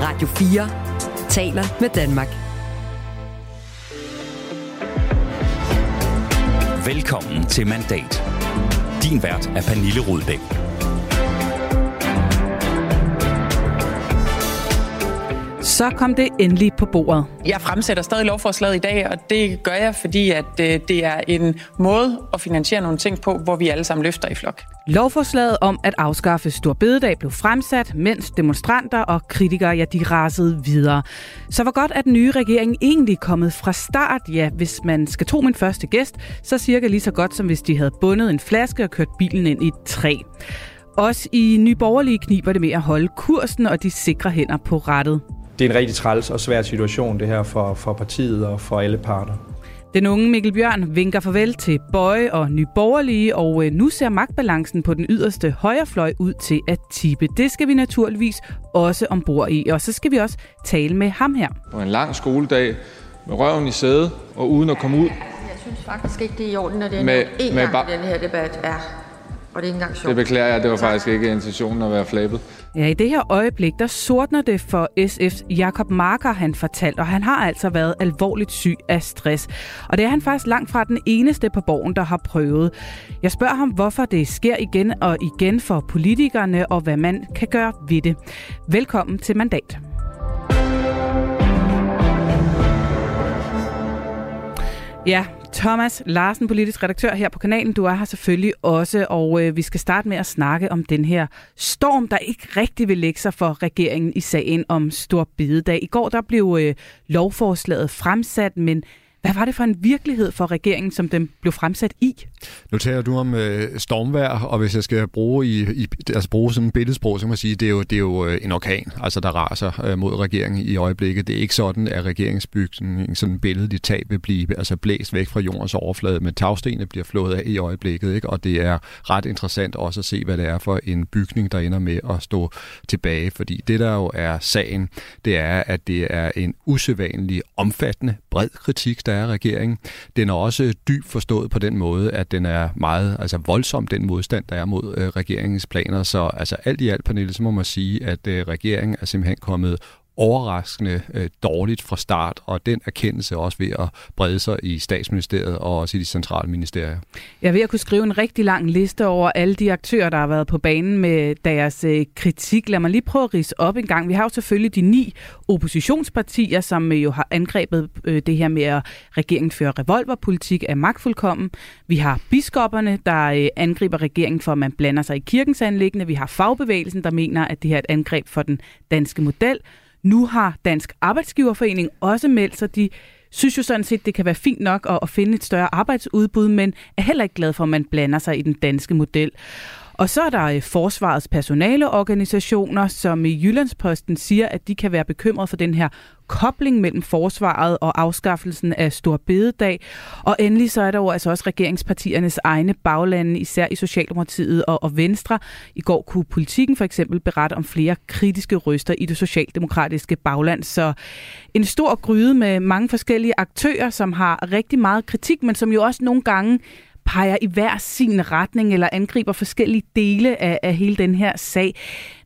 Radio 4 taler med Danmark. Velkommen til Mandat. Din vært er Pernille Rudbæk. Så kom det endelig på bordet. Jeg fremsætter stadig lovforslaget i dag, og det gør jeg, fordi at øh, det er en måde at finansiere nogle ting på, hvor vi alle sammen løfter i flok. Lovforslaget om at afskaffe Stor Bededag blev fremsat, mens demonstranter og kritikere ja, de rasede videre. Så hvor godt er den nye regering egentlig kommet fra start? Ja, hvis man skal tro min første gæst, så cirka lige så godt, som hvis de havde bundet en flaske og kørt bilen ind i et træ. Også i Nyborgerlige kniber det med at holde kursen og de sikre hænder på rettet. Det er en rigtig træls og svær situation, det her for, for partiet og for alle parter. Den unge Mikkel Bjørn vinker farvel til Bøje og Nyborgerlige, og øh, nu ser magtbalancen på den yderste højrefløj ud til at tippe. Det skal vi naturligvis også ombord i, og så skal vi også tale med ham her. Og en lang skoledag med røven i sæde og uden at komme ud. Jeg synes faktisk ikke, det er i orden, at det er Med- en med gang ba- i den her debat er. Og det er ikke engang Det sjovt. beklager jeg, det var faktisk ikke intentionen at være flabet. Ja, i det her øjeblik, der sortner det for SF's Jakob Marker, han fortalt, og han har altså været alvorligt syg af stress. Og det er han faktisk langt fra den eneste på borgen, der har prøvet. Jeg spørger ham, hvorfor det sker igen og igen for politikerne, og hvad man kan gøre ved det. Velkommen til Mandat. Ja, Thomas Larsen, politisk redaktør her på kanalen. Du er her selvfølgelig også, og øh, vi skal starte med at snakke om den her storm, der ikke rigtig vil lægge sig for regeringen i sagen om Stor Bededag. I går der blev øh, lovforslaget fremsat, men hvad var det for en virkelighed for regeringen, som den blev fremsat i? Nu taler du om øh, stormvær, og hvis jeg skal bruge i, i altså bruge sådan en billedsprog, så kan man sige, det er jo, det er jo øh, en orkan, altså der raser øh, mod regeringen i øjeblikket. Det er ikke sådan, at regeringsbygningen sådan en billedligt tag vil blive altså blæst væk fra jordens overflade, men tagstenene bliver flået af i øjeblikket, ikke? og det er ret interessant også at se, hvad det er for en bygning, der ender med at stå tilbage, fordi det der jo er sagen, det er, at det er en usædvanlig omfattende, bred kritik, der er af regeringen. Den er også dybt forstået på den måde, at den er meget altså voldsom, den modstand, der er mod øh, regeringens planer. Så altså alt i alt, Pernille, så må man sige, at øh, regeringen er simpelthen kommet overraskende øh, dårligt fra start, og den erkendelse er også ved at brede sig i statsministeriet og også i de centrale ministerier. Jeg er ved at kunne skrive en rigtig lang liste over alle de aktører, der har været på banen med deres øh, kritik. Lad mig lige prøve at rise op en gang. Vi har jo selvfølgelig de ni oppositionspartier, som øh, jo har angrebet øh, det her med, at regeringen fører revolverpolitik af magtfuldkommen. Vi har biskopperne, der øh, angriber regeringen for, at man blander sig i kirkens anlæggende. Vi har fagbevægelsen, der mener, at det her er et angreb for den danske model. Nu har Dansk Arbejdsgiverforening også meldt sig. De synes jo sådan set, det kan være fint nok at, at finde et større arbejdsudbud, men er heller ikke glad for, at man blander sig i den danske model. Og så er der øh, forsvarets personaleorganisationer, som i Jyllandsposten siger, at de kan være bekymret for den her kobling mellem forsvaret og afskaffelsen af Stor Bededag. Og endelig så er der jo altså også regeringspartiernes egne baglande, især i Socialdemokratiet og, og Venstre. I går kunne politikken for eksempel berette om flere kritiske røster i det socialdemokratiske bagland. Så en stor gryde med mange forskellige aktører, som har rigtig meget kritik, men som jo også nogle gange peger i hver sin retning eller angriber forskellige dele af, af hele den her sag.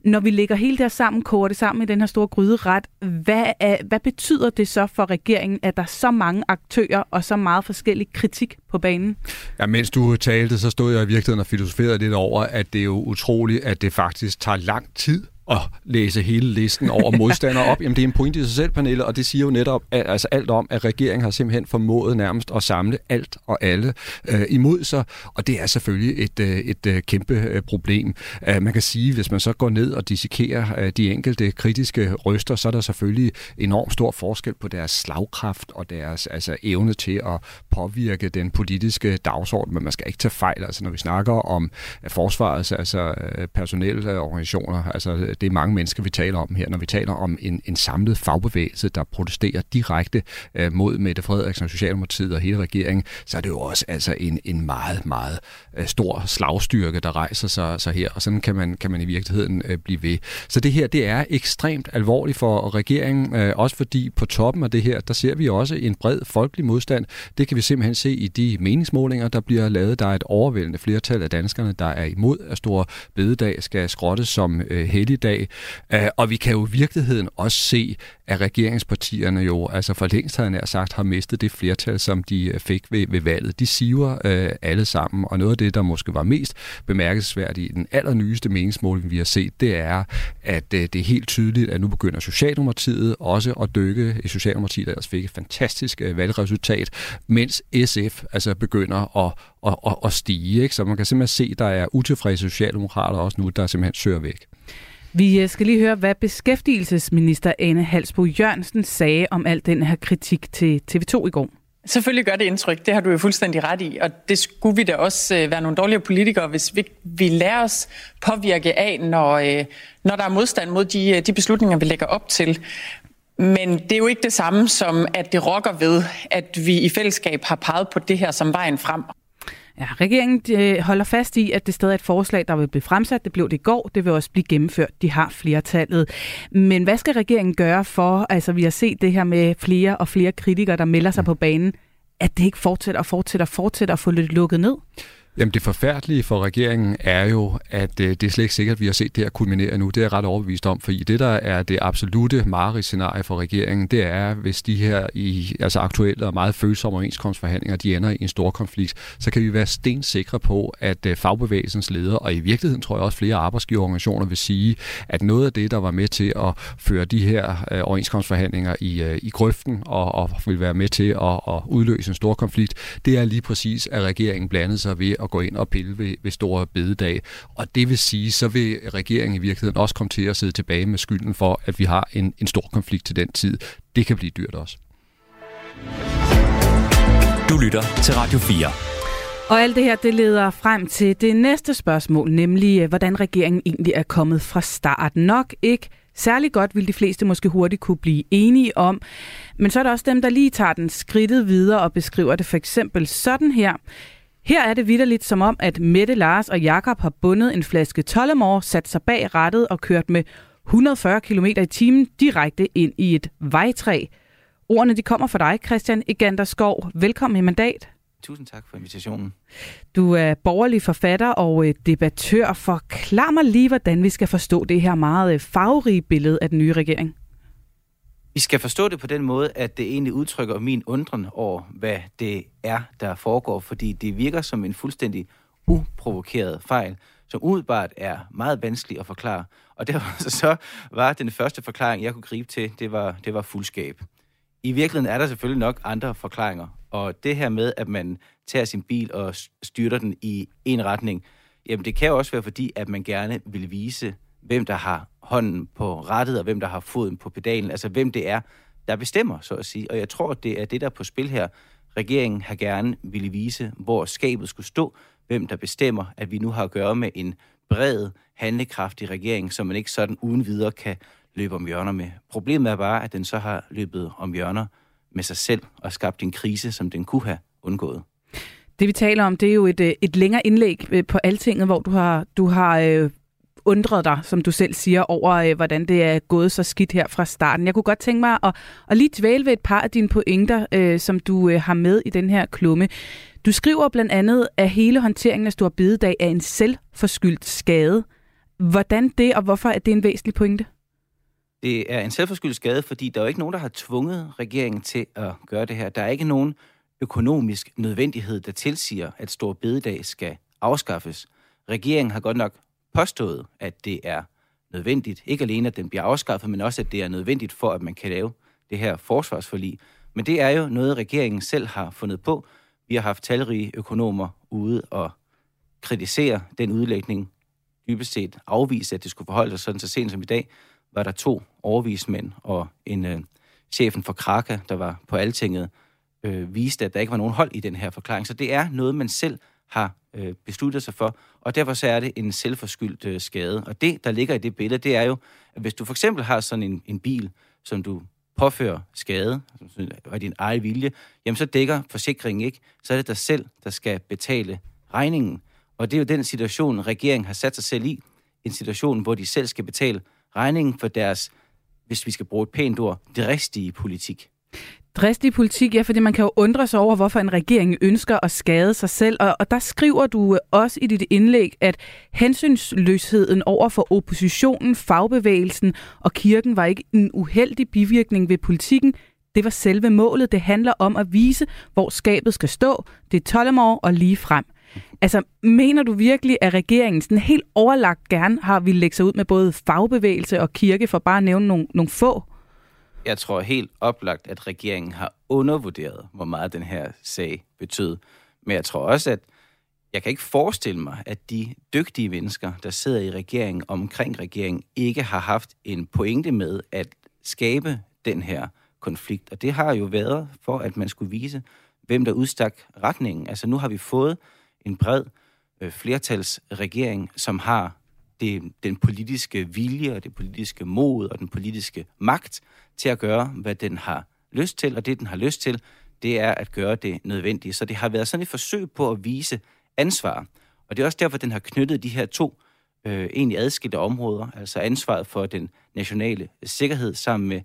Når vi lægger hele det her sammen, koger det sammen i den her store gryderet, hvad, er, hvad betyder det så for regeringen, at der er så mange aktører og så meget forskellig kritik på banen? Ja, mens du talte, så stod jeg i virkeligheden og filosoferede lidt over, at det er jo utroligt, at det faktisk tager lang tid at læse hele listen over modstandere op. Jamen, det er en pointe i sig selv, Pernille, og det siger jo netop at, altså alt om, at regeringen har simpelthen formået nærmest at samle alt og alle øh, imod sig, og det er selvfølgelig et, øh, et øh, kæmpe øh, problem. Uh, man kan sige, hvis man så går ned og dissekerer øh, de enkelte kritiske røster, så er der selvfølgelig enormt stor forskel på deres slagkraft og deres altså, evne til at påvirke den politiske dagsorden, men man skal ikke tage fejl. Altså, når vi snakker om øh, forsvarets altså, øh, personelle organisationer, altså Øh, det er mange mennesker, vi taler om her, når vi taler om en, en samlet fagbevægelse, der protesterer direkte øh, mod Mette Frederiksen og Socialdemokratiet og hele regeringen, så er det jo også altså en, en meget, meget øh, stor slagstyrke, der rejser sig, sig her, og sådan kan man, kan man i virkeligheden øh, blive ved. Så det her, det er ekstremt alvorligt for regeringen, øh, også fordi på toppen af det her, der ser vi også en bred folkelig modstand. Det kan vi simpelthen se i de meningsmålinger, der bliver lavet. Der er et overvældende flertal af danskerne, der er imod, at store Bededag skal skrottes som øh, heldigt dag. Øh, og vi kan jo i virkeligheden også se, at regeringspartierne jo altså for længst havde nær sagt har mistet det flertal, som de øh, fik ved, ved valget. De siver øh, alle sammen, og noget af det, der måske var mest bemærkelsesværdigt i den allernyeste meningsmåling, vi har set, det er, at øh, det er helt tydeligt, at nu begynder Socialdemokratiet også at dykke. I Socialdemokratiet ellers fik et fantastisk øh, valgresultat, mens SF altså begynder at, at, at, at stige. Ikke? Så man kan simpelthen se, at der er utilfredse socialdemokrater også nu, der simpelthen søger væk. Vi øh, skal lige høre, hvad beskæftigelsesminister Anne Halsbo Jørgensen sagde om al den her kritik til TV2 i går. Selvfølgelig gør det indtryk, det har du jo fuldstændig ret i, og det skulle vi da også øh, være nogle dårligere politikere, hvis vi, vi lærer os påvirke af, når, øh, når der er modstand mod de, de beslutninger, vi lægger op til. Men det er jo ikke det samme som, at det rokker ved, at vi i fællesskab har peget på det her som vejen frem. Ja, regeringen de holder fast i, at det stadig er et forslag, der vil blive fremsat. Det blev det i går. Det vil også blive gennemført. De har flertallet. Men hvad skal regeringen gøre for, altså vi har set det her med flere og flere kritikere, der melder sig på banen, at det ikke fortsætter og fortsætter og fortsætter at få lidt lukket ned? Jamen det forfærdelige for regeringen er jo, at øh, det er slet ikke sikkert, at vi har set det her kulminere nu. Det er jeg ret overbevist om, fordi det, der er det absolute mareridsscenarie for regeringen, det er, hvis de her i, altså aktuelle og meget følsomme overenskomstforhandlinger, de ender i en stor konflikt, så kan vi være stensikre på, at øh, fagbevægelsens ledere, og i virkeligheden tror jeg også flere arbejdsgiverorganisationer vil sige, at noget af det, der var med til at føre de her øh, overenskomstforhandlinger i, øh, i grøften og, og vil være med til at, at udløse en stor konflikt, det er lige præcis, at regeringen blandede sig ved at gå ind og pille ved, ved store bededag. Og det vil sige, så vil regeringen i virkeligheden også komme til at sidde tilbage med skylden for, at vi har en, en stor konflikt til den tid. Det kan blive dyrt også. Du lytter til Radio 4. Og alt det her, det leder frem til det næste spørgsmål, nemlig øh, hvordan regeringen egentlig er kommet fra start. Nok ikke særlig godt, vil de fleste måske hurtigt kunne blive enige om. Men så er der også dem, der lige tager den skridtet videre og beskriver det for eksempel sådan her. Her er det vidderligt som om, at Mette, Lars og Jakob har bundet en flaske Tollemor, sat sig bag rattet og kørt med 140 km i timen direkte ind i et vejtræ. Ordene de kommer fra dig, Christian Egander Skov. Velkommen i mandat. Tusind tak for invitationen. Du er borgerlig forfatter og øh, debattør. Forklar mig lige, hvordan vi skal forstå det her meget øh, farverige billede af den nye regering. Vi skal forstå det på den måde, at det egentlig udtrykker min undren over, hvad det er, der foregår, fordi det virker som en fuldstændig uprovokeret fejl, som udbart er meget vanskelig at forklare. Og derfor så var den første forklaring, jeg kunne gribe til, det var, det var fuldskab. I virkeligheden er der selvfølgelig nok andre forklaringer, og det her med, at man tager sin bil og styrter den i en retning, jamen det kan jo også være fordi, at man gerne vil vise, hvem der har hånden på rettet, og hvem der har foden på pedalen, altså hvem det er, der bestemmer, så at sige. Og jeg tror, det er det, der er på spil her. Regeringen har gerne ville vise, hvor skabet skulle stå, hvem der bestemmer, at vi nu har at gøre med en bred, handlekraftig regering, som man ikke sådan uden videre kan løbe om hjørner med. Problemet er bare, at den så har løbet om hjørner med sig selv og skabt en krise, som den kunne have undgået. Det vi taler om, det er jo et, øh, et længere indlæg øh, på Altinget, hvor du har, du har øh, undret dig, som du selv siger, over øh, hvordan det er gået så skidt her fra starten. Jeg kunne godt tænke mig at, at lige dvæle ved et par af dine pointer, øh, som du øh, har med i den her klumme. Du skriver blandt andet, at hele håndteringen af Stor Bidedag er en selvforskyldt skade. Hvordan det, og hvorfor er det en væsentlig pointe? Det er en selvforskyldt skade, fordi der er jo ikke nogen, der har tvunget regeringen til at gøre det her. Der er ikke nogen økonomisk nødvendighed, der tilsiger, at Stor Bededag skal afskaffes. Regeringen har godt nok påstået, at det er nødvendigt. Ikke alene, at den bliver afskaffet, men også, at det er nødvendigt for, at man kan lave det her forsvarsforlig. Men det er jo noget, regeringen selv har fundet på. Vi har haft talrige økonomer ude og kritisere den udlægning, dybest set afvise, at det skulle forholde sig sådan. Så sent som i dag var der to overvismænd og en øh, chefen for Kraka, der var på altinget, øh, viste, at der ikke var nogen hold i den her forklaring. Så det er noget, man selv har øh, besluttet sig for, og derfor så er det en selvforskyldt øh, skade. Og det, der ligger i det billede, det er jo, at hvis du for eksempel har sådan en, en bil, som du påfører skade, og din egen vilje, jamen så dækker forsikringen ikke. Så er det dig selv, der skal betale regningen. Og det er jo den situation, regeringen har sat sig selv i. En situation, hvor de selv skal betale regningen for deres, hvis vi skal bruge et pænt ord, det rigtige politik. Dristig politik, ja, fordi man kan jo undre sig over, hvorfor en regering ønsker at skade sig selv. Og, og der skriver du øh, også i dit indlæg, at hensynsløsheden over for oppositionen, fagbevægelsen og kirken var ikke en uheldig bivirkning ved politikken. Det var selve målet. Det handler om at vise, hvor skabet skal stå. Det er 12 år og lige frem. Altså, mener du virkelig, at regeringen sådan helt overlagt gerne har ville lægge sig ud med både fagbevægelse og kirke, for bare at nævne nogle, nogle få? Jeg tror helt oplagt, at regeringen har undervurderet, hvor meget den her sag betød. Men jeg tror også, at jeg kan ikke forestille mig, at de dygtige mennesker, der sidder i regeringen omkring regeringen, ikke har haft en pointe med at skabe den her konflikt. Og det har jo været for, at man skulle vise, hvem der udstak retningen. Altså nu har vi fået en bred øh, flertalsregering, som har det, den politiske vilje og det politiske mod og den politiske magt til at gøre, hvad den har lyst til, og det, den har lyst til, det er at gøre det nødvendige. Så det har været sådan et forsøg på at vise ansvar. Og det er også derfor, den har knyttet de her to øh, egentlig adskilte områder, altså ansvaret for den nationale sikkerhed sammen med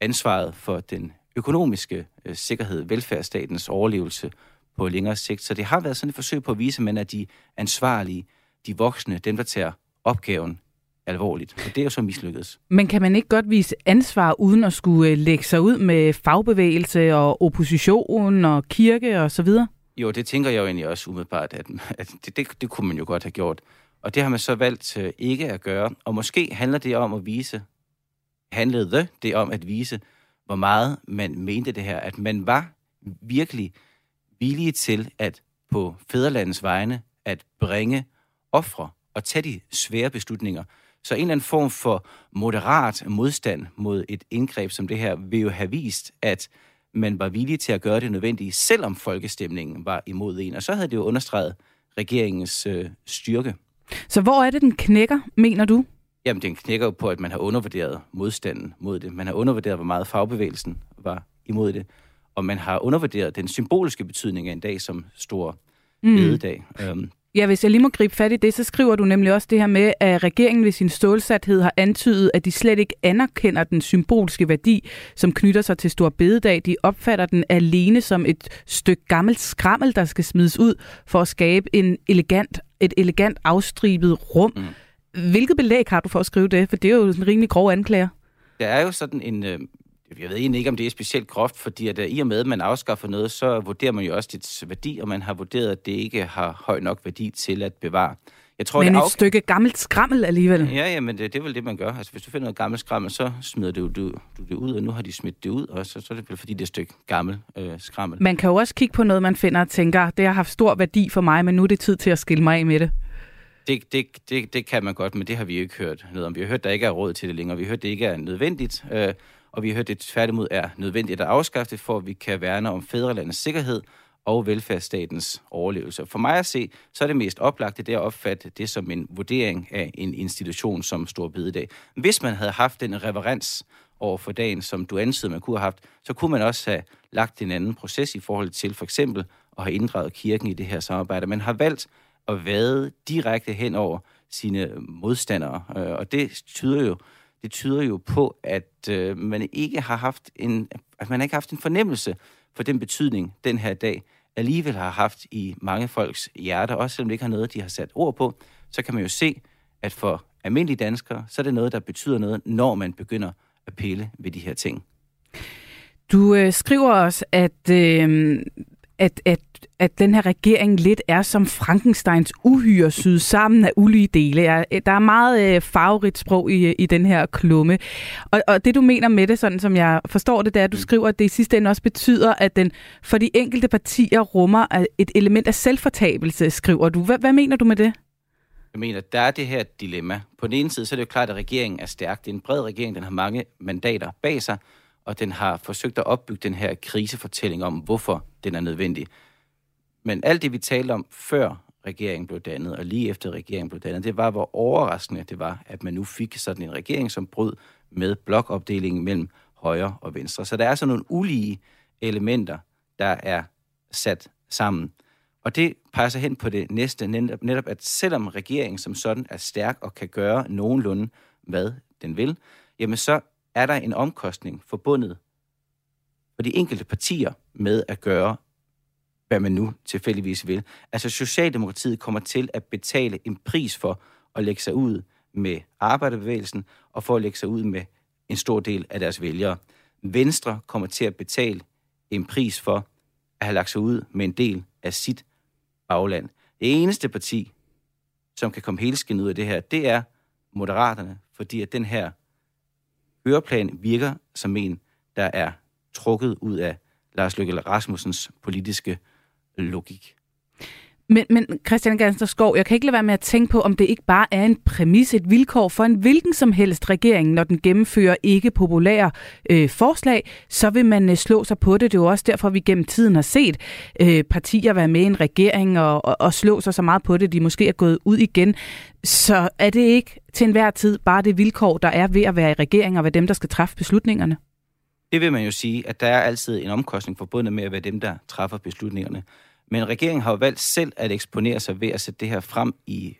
ansvaret for den økonomiske øh, sikkerhed, velfærdsstatens overlevelse på længere sigt. Så det har været sådan et forsøg på at vise, at man er de ansvarlige, de voksne, dem der tager opgaven alvorligt. Og det er jo så mislykkedes. Men kan man ikke godt vise ansvar uden at skulle øh, lægge sig ud med fagbevægelse og opposition og kirke og så videre? Jo, det tænker jeg jo egentlig også umiddelbart, at, at det, det, det kunne man jo godt have gjort. Og det har man så valgt øh, ikke at gøre. Og måske handler det om at vise, handlede det om at vise, hvor meget man mente det her. At man var virkelig villige til at på fædrelandets vegne at bringe ofre og tage de svære beslutninger. Så en eller anden form for moderat modstand mod et indgreb som det her vil jo have vist, at man var villig til at gøre det nødvendige, selvom folkestemningen var imod en. Og så havde det jo understreget regeringens øh, styrke. Så hvor er det, den knækker, mener du? Jamen, den knækker jo på, at man har undervurderet modstanden mod det. Man har undervurderet, hvor meget fagbevægelsen var imod det. Og man har undervurderet den symboliske betydning af en dag som stor mm. bededag. Um, Ja, hvis jeg lige må gribe fat i det, så skriver du nemlig også det her med, at regeringen ved sin stålsathed har antydet, at de slet ikke anerkender den symbolske værdi, som knytter sig til Stor Bededag. De opfatter den alene som et stykke gammelt skrammel, der skal smides ud for at skabe en elegant, et elegant afstribet rum. Mm. Hvilket belæg har du for at skrive det? For det er jo en rimelig grov anklager. Der er jo sådan en, øh, jeg ved egentlig ikke, om det er specielt groft, fordi at, i og med, at man afskaffer noget, så vurderer man jo også dets værdi, og man har vurderet, at det ikke har høj nok værdi til at bevare. Jeg tror, men det et af... stykke gammelt skrammel alligevel. Ja, ja, men det, det er vel det, man gør. Altså, hvis du finder noget gammelt skrammel, så smider du, du, du det ud, og nu har de smidt det ud, og så, så er det vel fordi, det er et stykke gammelt øh, skrammel. Man kan jo også kigge på noget, man finder og tænker, det har haft stor værdi for mig, men nu er det tid til at skille mig af med det. Det, det, det, det kan man godt, men det har vi ikke hørt noget om. Vi har hørt, at der ikke er råd til det længere. Vi har hørt, at det ikke er nødvendigt. Øh, og vi har hørt, at det tværtimod er nødvendigt at afskaffe det, for at vi kan værne om fædrelandets sikkerhed og velfærdsstatens overlevelse. For mig at se, så er det mest oplagte det at opfatte det som en vurdering af en institution som Stor Bededag. Hvis man havde haft den reverens over for dagen, som du ansede, man kunne have haft, så kunne man også have lagt en anden proces i forhold til for eksempel at have inddraget kirken i det her samarbejde. Man har valgt at vade direkte hen over sine modstandere, øh, og det tyder jo det tyder jo på, at øh, man ikke har haft en, at man ikke har haft en fornemmelse for den betydning, den her dag alligevel har haft i mange folks hjerter, også selvom det ikke har noget, de har sat ord på, så kan man jo se, at for almindelige danskere, så er det noget, der betyder noget, når man begynder at pille ved de her ting. Du øh, skriver også, at, øh, at, at at den her regering lidt er som Frankensteins uhyre syet sammen af ulige dele. Der er meget øh, farverigt sprog i, i den her klumme. Og, og det du mener med det, sådan som jeg forstår det, det er, at du mm. skriver, at det i sidste ende også betyder, at den for de enkelte partier rummer øh, et element af selvfortabelse, skriver du. Hvad, hvad mener du med det? Jeg mener, der er det her dilemma. På den ene side, så er det jo klart, at regeringen er stærk. Det er en bred regering, den har mange mandater bag sig, og den har forsøgt at opbygge den her krisefortælling om, hvorfor den er nødvendig. Men alt det, vi talte om før regeringen blev dannet, og lige efter regeringen blev dannet, det var, hvor overraskende det var, at man nu fik sådan en regering, som brød med blokopdelingen mellem højre og venstre. Så der er sådan nogle ulige elementer, der er sat sammen. Og det passer hen på det næste, netop at selvom regeringen som sådan er stærk og kan gøre nogenlunde, hvad den vil, jamen så er der en omkostning forbundet for de enkelte partier med at gøre, hvad man nu tilfældigvis vil. Altså Socialdemokratiet kommer til at betale en pris for at lægge sig ud med arbejderbevægelsen og for at lægge sig ud med en stor del af deres vælgere. Venstre kommer til at betale en pris for at have lagt sig ud med en del af sit bagland. Det eneste parti, som kan komme helskin ud af det her, det er Moderaterne, fordi at den her høreplan virker som en, der er trukket ud af Lars Løkke Rasmussens politiske logik. Men, men Christian Gansterskov, jeg kan ikke lade være med at tænke på, om det ikke bare er en præmis, et vilkår for en hvilken som helst regering, når den gennemfører ikke populære øh, forslag, så vil man øh, slå sig på det. Det er jo også derfor, vi gennem tiden har set øh, partier være med i en regering og, og, og slå sig så meget på det, de måske er gået ud igen. Så er det ikke til enhver tid bare det vilkår, der er ved at være i regering og være dem, der skal træffe beslutningerne? Det vil man jo sige, at der er altid en omkostning forbundet med at være dem, der træffer beslutningerne. Men regeringen har jo valgt selv at eksponere sig ved at sætte det her frem i,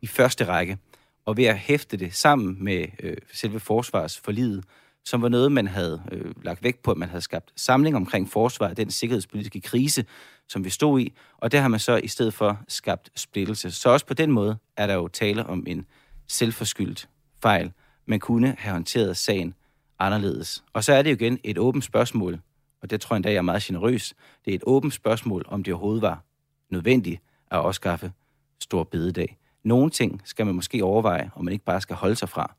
i første række, og ved at hæfte det sammen med øh, selve forsvarsforliget, som var noget, man havde øh, lagt vægt på, at man havde skabt samling omkring forsvaret, den sikkerhedspolitiske krise, som vi stod i, og der har man så i stedet for skabt splittelse. Så også på den måde er der jo tale om en selvforskyldt fejl. Man kunne have håndteret sagen anderledes. Og så er det jo igen et åbent spørgsmål, og det tror jeg endda, jeg er meget generøs, det er et åbent spørgsmål, om det overhovedet var nødvendigt at afskaffe stor bededag. Nogle ting skal man måske overveje, om man ikke bare skal holde sig fra.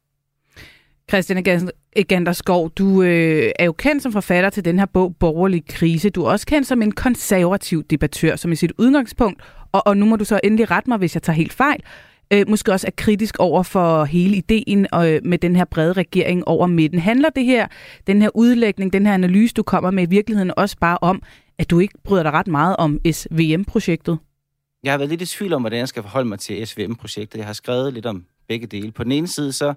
Christian Eganderskov, du øh, er jo kendt som forfatter til den her bog, Borgerlig Krise. Du er også kendt som en konservativ debattør, som i sit udgangspunkt, og, og nu må du så endelig rette mig, hvis jeg tager helt fejl, øh, måske også er kritisk over for hele ideen øh, med den her brede regering over midten. Handler det her, den her udlægning, den her analyse, du kommer med i virkeligheden også bare om, at du ikke bryder dig ret meget om SVM-projektet? Jeg har været lidt i tvivl om, hvordan jeg skal forholde mig til SVM-projektet. Jeg har skrevet lidt om begge dele. På den ene side, så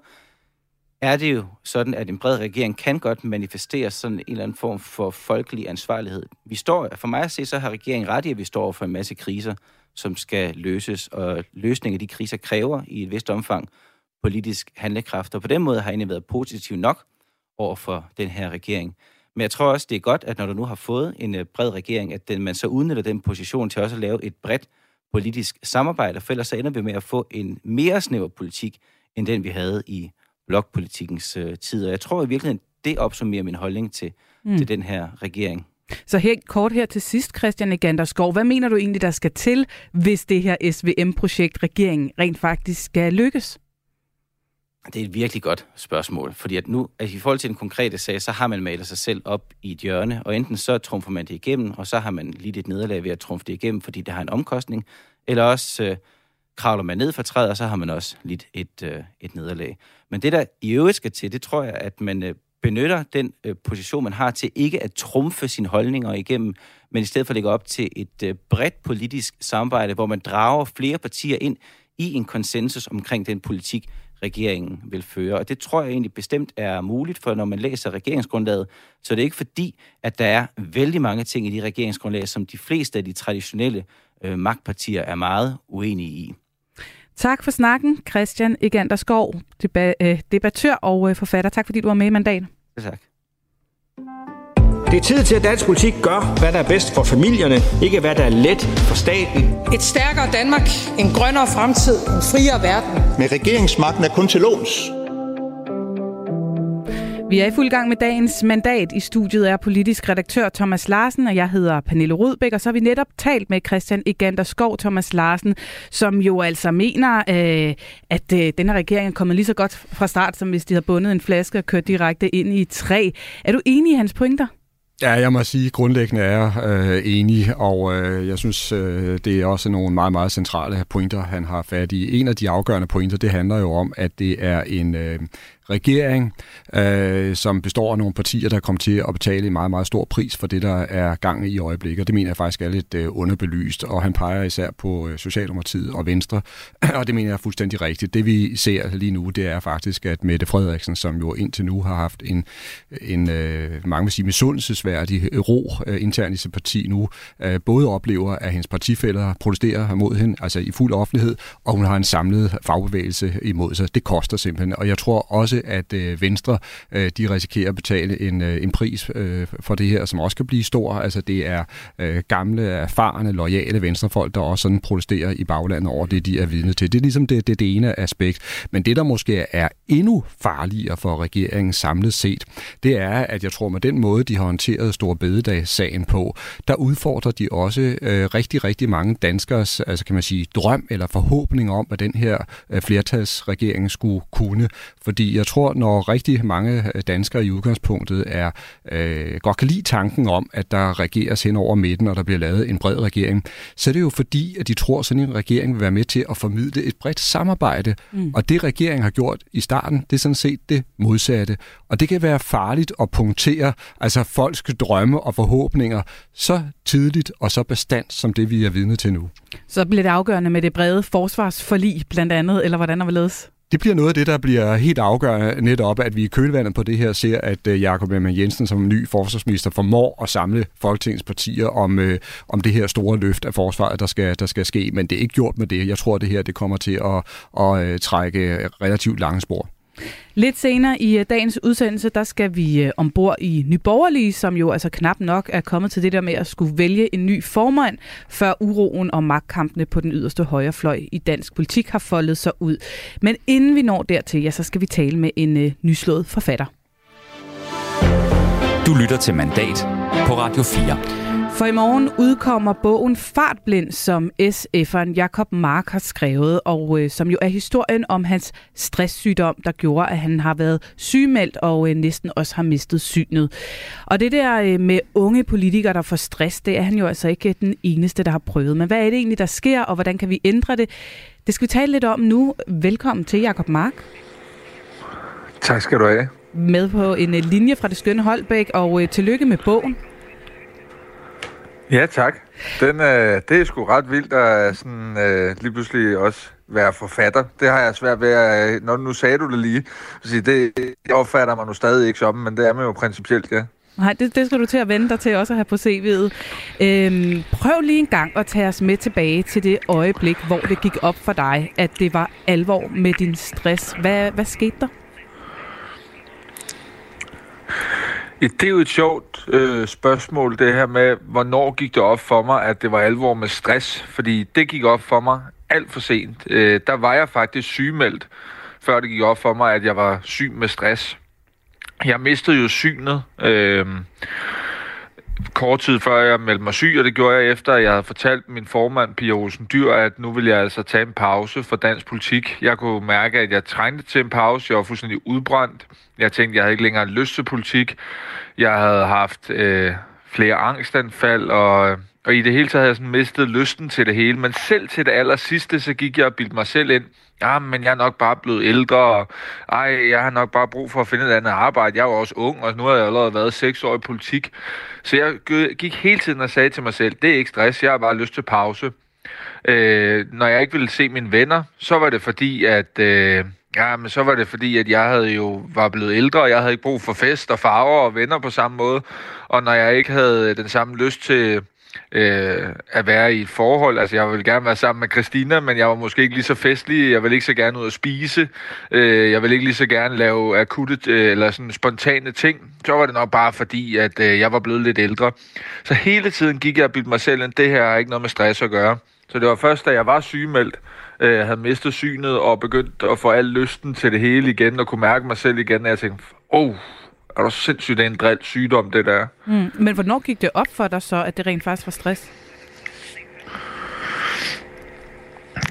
er det jo sådan, at en bred regering kan godt manifestere sådan en eller anden form for folkelig ansvarlighed. Vi står, for mig at se, så har regeringen ret i, at vi står for en masse kriser som skal løses, og løsningen af de kriser kræver i et vist omfang politisk handlekraft, og på den måde har jeg egentlig været positiv nok over for den her regering. Men jeg tror også, det er godt, at når du nu har fået en øh, bred regering, at den, man så udnytter den position til også at lave et bredt politisk samarbejde, for ellers så ender vi med at få en mere snæver politik, end den vi havde i blokpolitikens øh, tid. Og jeg tror i virkeligheden, det opsummerer min holdning til, mm. til den her regering. Så her, kort her til sidst, Christian Eganderskov, hvad mener du egentlig, der skal til, hvis det her SVM-projekt, regeringen, rent faktisk skal lykkes? Det er et virkelig godt spørgsmål, fordi at nu, at i forhold til den konkrete sag, så har man malet sig selv op i et hjørne, og enten så trumfer man det igennem, og så har man lidt et nederlag ved at trumfe det igennem, fordi det har en omkostning, eller også øh, kravler man ned for træet, og så har man også lidt et, øh, et nederlag. Men det, der i øvrigt skal til, det tror jeg, at man øh, benytter den øh, position, man har til ikke at trumfe sine holdninger igennem, men i stedet for at op til et øh, bredt politisk samarbejde, hvor man drager flere partier ind i en konsensus omkring den politik, regeringen vil føre. Og det tror jeg egentlig bestemt er muligt, for når man læser regeringsgrundlaget, så er det ikke fordi, at der er vældig mange ting i de regeringsgrundlag, som de fleste af de traditionelle øh, magtpartier er meget uenige i. Tak for snakken, Christian Egander Skov, deba- øh, debattør og øh, forfatter. Tak fordi du var med i mandat. Tak. Det er tid til, at dansk politik gør, hvad der er bedst for familierne, ikke hvad der er let for staten. Et stærkere Danmark, en grønnere fremtid, en friere verden. Med regeringsmagten er kun til låns. Vi er i fuld gang med dagens mandat. I studiet er politisk redaktør Thomas Larsen, og jeg hedder Pernille Rudbæk, og så har vi netop talt med Christian Egander Skov Thomas Larsen, som jo altså mener, øh, at øh, denne regering er kommet lige så godt fra start, som hvis de havde bundet en flaske og kørt direkte ind i træ. Er du enig i hans pointer? Ja, jeg må sige, grundlæggende er jeg øh, enig, og øh, jeg synes, øh, det er også nogle meget, meget centrale pointer, han har fat i. En af de afgørende pointer, det handler jo om, at det er en, øh, regering, øh, som består af nogle partier, der kommer til at betale en meget, meget stor pris for det, der er gang i øjeblikket. Og det mener jeg faktisk er lidt øh, underbelyst, og han peger især på øh, Socialdemokratiet og Venstre, og det mener jeg er fuldstændig rigtigt. Det vi ser lige nu, det er faktisk, at Mette Frederiksen, som jo indtil nu har haft en, en øh, mange vil sige, misundelsesværdig ro øh, internt i sit parti nu, øh, både oplever, at hendes partifælder protesterer mod hende, altså i fuld offentlighed, og hun har en samlet fagbevægelse imod sig. Det koster simpelthen, og jeg tror også, også, at øh, Venstre øh, de risikerer at betale en, øh, en pris øh, for det her, som også kan blive stor. Altså det er øh, gamle, erfarne, lojale venstrefolk, der også sådan protesterer i baglandet over det, de er vidne til. Det er ligesom det, det, det ene aspekt. Men det, der måske er endnu farligere for regeringen samlet set, det er, at jeg tror, med den måde, de har håndteret Store Bededagssagen på, der udfordrer de også øh, rigtig, rigtig mange danskers, altså kan man sige, drøm eller forhåbning om, at den her øh, flertalsregering skulle kunne. Fordi jeg tror, når rigtig mange øh, danskere i udgangspunktet er øh, godt kan lide tanken om, at der regeres hen over midten, og der bliver lavet en bred regering, så er det jo fordi, at de tror, at sådan en regering vil være med til at formidle et bredt samarbejde. Mm. Og det regeringen har gjort i starten, det er sådan set det modsatte. Og det kan være farligt at punktere altså folks drømme og forhåbninger så tidligt og så bestandt som det, vi er vidne til nu. Så bliver det afgørende med det brede forsvarsforlig blandt andet, eller hvordan er ledes? Det bliver noget af det, der bliver helt afgørende netop, at vi i kølvandet på det her ser, at øh, Jakob Ellemann Jensen som ny forsvarsminister formår at samle Folketingets partier om, øh, om det her store løft af forsvaret, der skal, der skal ske. Men det er ikke gjort med det. Jeg tror, at det her det kommer til at, at, at trække relativt lange spor. Lidt senere i øh, dagens udsendelse, der skal vi øh, ombord i Nyborgerlige, som jo altså knap nok er kommet til det der med at skulle vælge en ny formand, før uroen og magtkampene på den yderste højrefløj i dansk politik har foldet sig ud. Men inden vi når dertil, ja, så skal vi tale med en øh, nyslået forfatter. Du lytter til Mandat på Radio 4. For i morgen udkommer bogen Fartblind, som SF'eren Jakob Mark har skrevet, og øh, som jo er historien om hans stresssygdom, der gjorde, at han har været sygemeldt og øh, næsten også har mistet synet. Og det der øh, med unge politikere, der får stress, det er han jo altså ikke den eneste, der har prøvet. Men hvad er det egentlig, der sker, og hvordan kan vi ændre det? Det skal vi tale lidt om nu. Velkommen til Jakob Mark. Tak skal du have. Med på en øh, linje fra det skønne Holbæk, og øh, tillykke med bogen. Ja, tak. Den, øh, det er sgu ret vildt at øh, sådan, øh, lige pludselig også være forfatter. Det har jeg svært ved at... Øh, når nu sagde du det lige. Så det, det opfatter man nu stadig ikke som, men det er man jo principielt, ja. Nej, det, det skal du til at vende dig til også at have på CV'et. Øhm, prøv lige en gang at tage os med tilbage til det øjeblik, hvor det gik op for dig, at det var alvor med din stress. Hvad, hvad skete der? Det er jo et sjovt øh, spørgsmål, det her med, hvornår gik det op for mig, at det var alvor med stress? Fordi det gik op for mig alt for sent. Øh, der var jeg faktisk sygemeldt, før det gik op for mig, at jeg var syg med stress. Jeg mistede jo synet øh, kort tid før jeg meldte mig syg, og det gjorde jeg efter, at jeg havde fortalt min formand, Pia Olsen Dyr, at nu ville jeg altså tage en pause for dansk politik. Jeg kunne mærke, at jeg trængte til en pause. Jeg var fuldstændig udbrændt. Jeg tænkte, jeg havde ikke længere lyst til politik. Jeg havde haft øh, flere angstanfald, og, øh, og i det hele taget havde jeg sådan mistet lysten til det hele. Men selv til det aller sidste, så gik jeg og bildte mig selv ind. Ja, men jeg er nok bare blevet ældre, og ej, jeg har nok bare brug for at finde et andet arbejde. Jeg var også ung, og nu har jeg allerede været seks år i politik. Så jeg gik hele tiden og sagde til mig selv, det er ikke stress, jeg har bare lyst til pause. Øh, når jeg ikke ville se mine venner, så var det fordi, at... Øh, Ja, men så var det fordi, at jeg havde jo var blevet ældre, og jeg havde ikke brug for fest og farver og venner på samme måde. Og når jeg ikke havde den samme lyst til øh, at være i et forhold, altså jeg ville gerne være sammen med Christina, men jeg var måske ikke lige så festlig, jeg ville ikke så gerne ud at spise, øh, jeg ville ikke lige så gerne lave akutte øh, eller sådan spontane ting, så var det nok bare fordi, at øh, jeg var blevet lidt ældre. Så hele tiden gik jeg og bildte mig selv, at det her har ikke noget med stress at gøre. Så det var først, da jeg var sygemeldt, øh, havde mistet synet og begyndt at få al lysten til det hele igen, og kunne mærke mig selv igen, at jeg tænkte, åh, oh, er du sindssygt, en drill sygdom, det der. Mm. Men hvornår gik det op for dig så, at det rent faktisk var stress?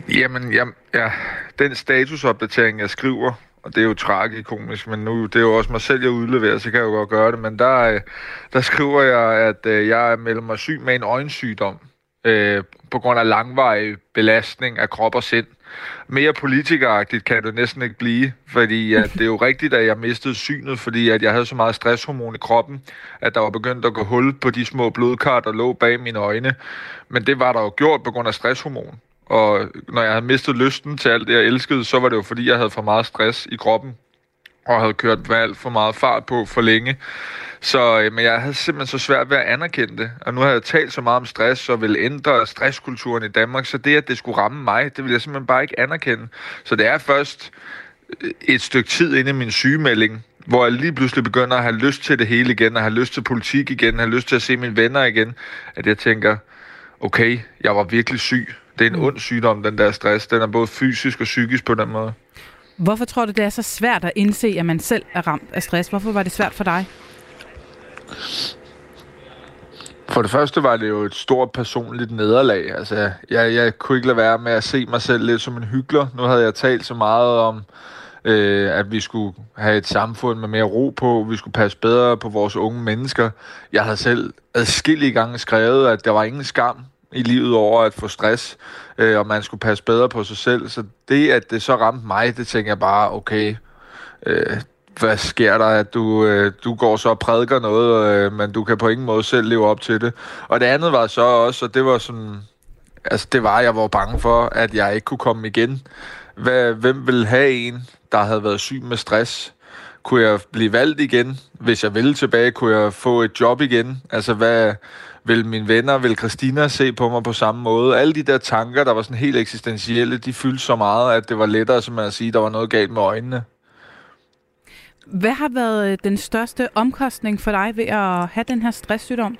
Jamen, ja, ja, den statusopdatering, jeg skriver, og det er jo tragikomisk, men nu det er jo også mig selv, jeg udleverer, så kan jeg jo godt gøre det, men der, øh, der skriver jeg, at øh, jeg er mig syg med en øjensygdom øh, på grund af langvarig belastning af krop og sind. Mere politikeragtigt kan det næsten ikke blive, fordi at det er jo rigtigt, at jeg mistede synet, fordi at jeg havde så meget stresshormon i kroppen, at der var begyndt at gå hul på de små blodkar, der lå bag mine øjne. Men det var der jo gjort på grund af stresshormon. Og når jeg havde mistet lysten til alt det, jeg elskede, så var det jo fordi, jeg havde for meget stress i kroppen og havde kørt valg for meget fart på for længe. Så øh, men jeg havde simpelthen så svært ved at anerkende det. Og nu har jeg talt så meget om stress og vil ændre stresskulturen i Danmark, så det, at det skulle ramme mig, det vil jeg simpelthen bare ikke anerkende. Så det er først et stykke tid inde i min sygemelding, hvor jeg lige pludselig begynder at have lyst til det hele igen, at have lyst til politik igen, have lyst til at se mine venner igen, at jeg tænker, okay, jeg var virkelig syg. Det er en mm. ond sygdom, den der stress. Den er både fysisk og psykisk på den måde. Hvorfor tror du, det er så svært at indse, at man selv er ramt af stress? Hvorfor var det svært for dig? For det første var det jo et stort personligt nederlag. Altså, jeg, jeg kunne ikke lade være med at se mig selv lidt som en hyggelig. Nu havde jeg talt så meget om, øh, at vi skulle have et samfund med mere ro på, vi skulle passe bedre på vores unge mennesker. Jeg havde selv adskillige gange skrevet, at der var ingen skam i livet over at få stress, øh, og man skulle passe bedre på sig selv. Så det, at det så ramte mig, det tænker jeg bare, okay, øh, hvad sker der, at du, øh, du går så og prædiker noget, øh, men du kan på ingen måde selv leve op til det. Og det andet var så også, og det var sådan, altså det var, jeg var bange for, at jeg ikke kunne komme igen. Hvad, hvem ville have en, der havde været syg med stress? Kunne jeg blive valgt igen? Hvis jeg ville tilbage, kunne jeg få et job igen? Altså, hvad vil mine venner, vil Christina se på mig på samme måde? Alle de der tanker, der var sådan helt eksistentielle, de fyldte så meget, at det var lettere som at sige, at der var noget galt med øjnene. Hvad har været øh, den største omkostning for dig ved at have den her stresssygdom?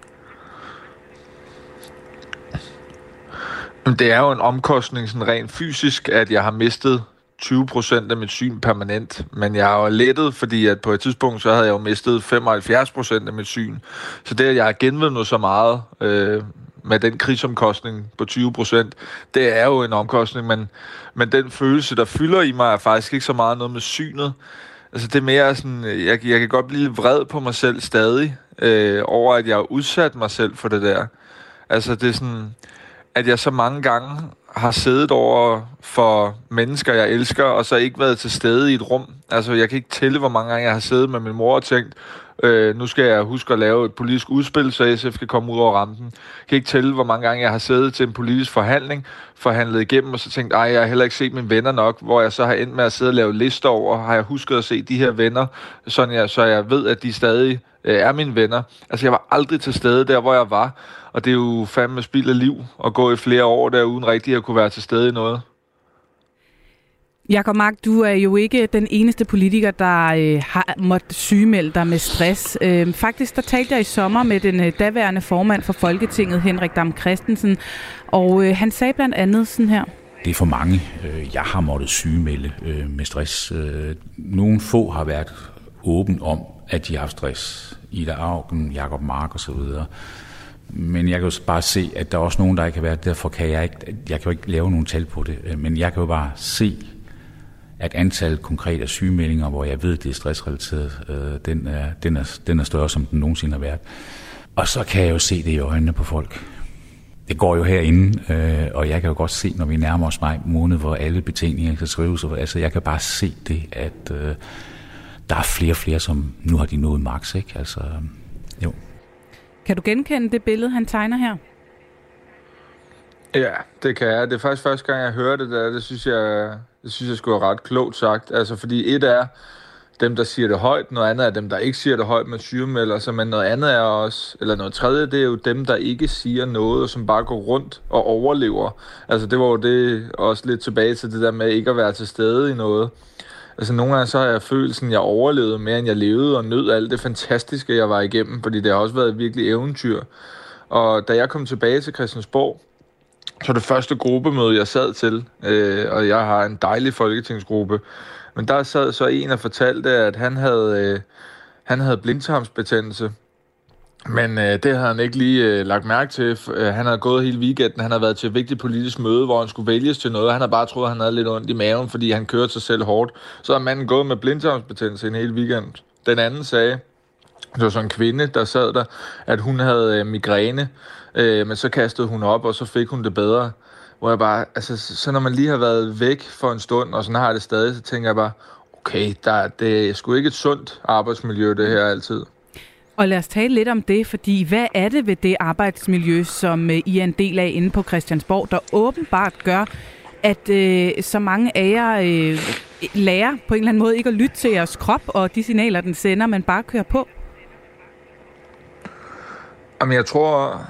Det er jo en omkostning sådan rent fysisk, at jeg har mistet 20% af mit syn permanent. Men jeg har jo lettet, fordi at på et tidspunkt, så havde jeg jo mistet 75% af mit syn. Så det, at jeg har genvundet så meget øh, med den krigsomkostning på 20%, det er jo en omkostning. Men, men den følelse, der fylder i mig, er faktisk ikke så meget noget med synet. Altså det er mere sådan, jeg, jeg kan godt blive lidt vred på mig selv stadig, øh, over at jeg har udsat mig selv for det der. Altså det er sådan, at jeg så mange gange har siddet over for mennesker, jeg elsker, og så ikke været til stede i et rum. Altså, jeg kan ikke tælle, hvor mange gange jeg har siddet med min mor og tænkt, øh, nu skal jeg huske at lave et politisk udspil, så SF kan komme ud over rampen. Jeg kan ikke tælle, hvor mange gange jeg har siddet til en politisk forhandling, forhandlet igennem, og så tænkt, ej, jeg har heller ikke set mine venner nok, hvor jeg så har endt med at sidde og lave lister over, har jeg husket at se de her venner, sådan jeg, så jeg ved, at de stadig øh, er mine venner. Altså, jeg var aldrig til stede der, hvor jeg var, og det er jo fandme spild af liv at gå i flere år der, uden rigtig at kunne være til stede i noget. Jakob Mark, du er jo ikke den eneste politiker, der øh, har måttet sygemelde dig med stress. Øh, faktisk, der talte jeg i sommer med den øh, daværende formand for Folketinget, Henrik Dam Christensen, og øh, han sagde blandt andet sådan her. Det er for mange, øh, jeg har måttet sygemelde øh, med stress. Øh, nogle få har været åben om, at de har haft stress. Ida Augen, Jakob Mark osv. Men jeg kan jo bare se, at der er også nogen, der ikke har været. Derfor kan jeg ikke, jeg kan jo ikke lave nogen tal på det. Øh, men jeg kan jo bare se, at antallet konkret af sygemeldinger, hvor jeg ved, det er stressrelateret, øh, den, er, den, er, den er større, som den nogensinde har været. Og så kan jeg jo se det i øjnene på folk. Det går jo herinde, øh, og jeg kan jo godt se, når vi nærmer os maj måned, hvor alle betingninger kan skrives. Altså, jeg kan bare se det, at øh, der er flere og flere, som nu har de nået max. Ikke? Altså, øh, jo. Kan du genkende det billede, han tegner her? Ja, det kan jeg. Det er faktisk første gang, jeg hører det der. Det synes jeg, det synes jeg skulle være ret klogt sagt. Altså, fordi et er dem, der siger det højt, noget andet er dem, der ikke siger det højt med sygemelder sig, men noget andet er også, eller noget tredje, det er jo dem, der ikke siger noget, og som bare går rundt og overlever. Altså, det var jo det også lidt tilbage til det der med ikke at være til stede i noget. Altså nogle gange så har jeg følelsen, at jeg overlevede mere, end jeg levede, og nød alt det fantastiske, jeg var igennem, fordi det har også været et virkelig eventyr. Og da jeg kom tilbage til Christiansborg, så det første gruppemøde, jeg sad til, øh, og jeg har en dejlig folketingsgruppe, men der sad så en og fortalte, at han havde, øh, han havde blindtarmsbetændelse, men øh, det havde han ikke lige øh, lagt mærke til. Øh, han havde gået hele weekenden. Han havde været til et vigtigt politisk møde, hvor han skulle vælges til noget. Han havde bare troet, at han havde lidt ondt i maven, fordi han kørte sig selv hårdt. Så har manden gået med blindtarmsbetændelse en hel weekend. Den anden sagde, det var sådan en kvinde, der sad der, at hun havde øh, migræne, øh, men så kastede hun op, og så fik hun det bedre. Hvor jeg bare, altså, så når man lige har været væk for en stund, og sådan har det stadig, så tænker jeg bare, okay, der, det er sgu ikke et sundt arbejdsmiljø, det her altid. Og lad os tale lidt om det, fordi hvad er det ved det arbejdsmiljø, som øh, I er en del af inde på Christiansborg, der åbenbart gør, at øh, så mange af jer øh, lærer på en eller anden måde ikke at lytte til jeres krop og de signaler, den sender, men bare kører på? Jamen, jeg tror,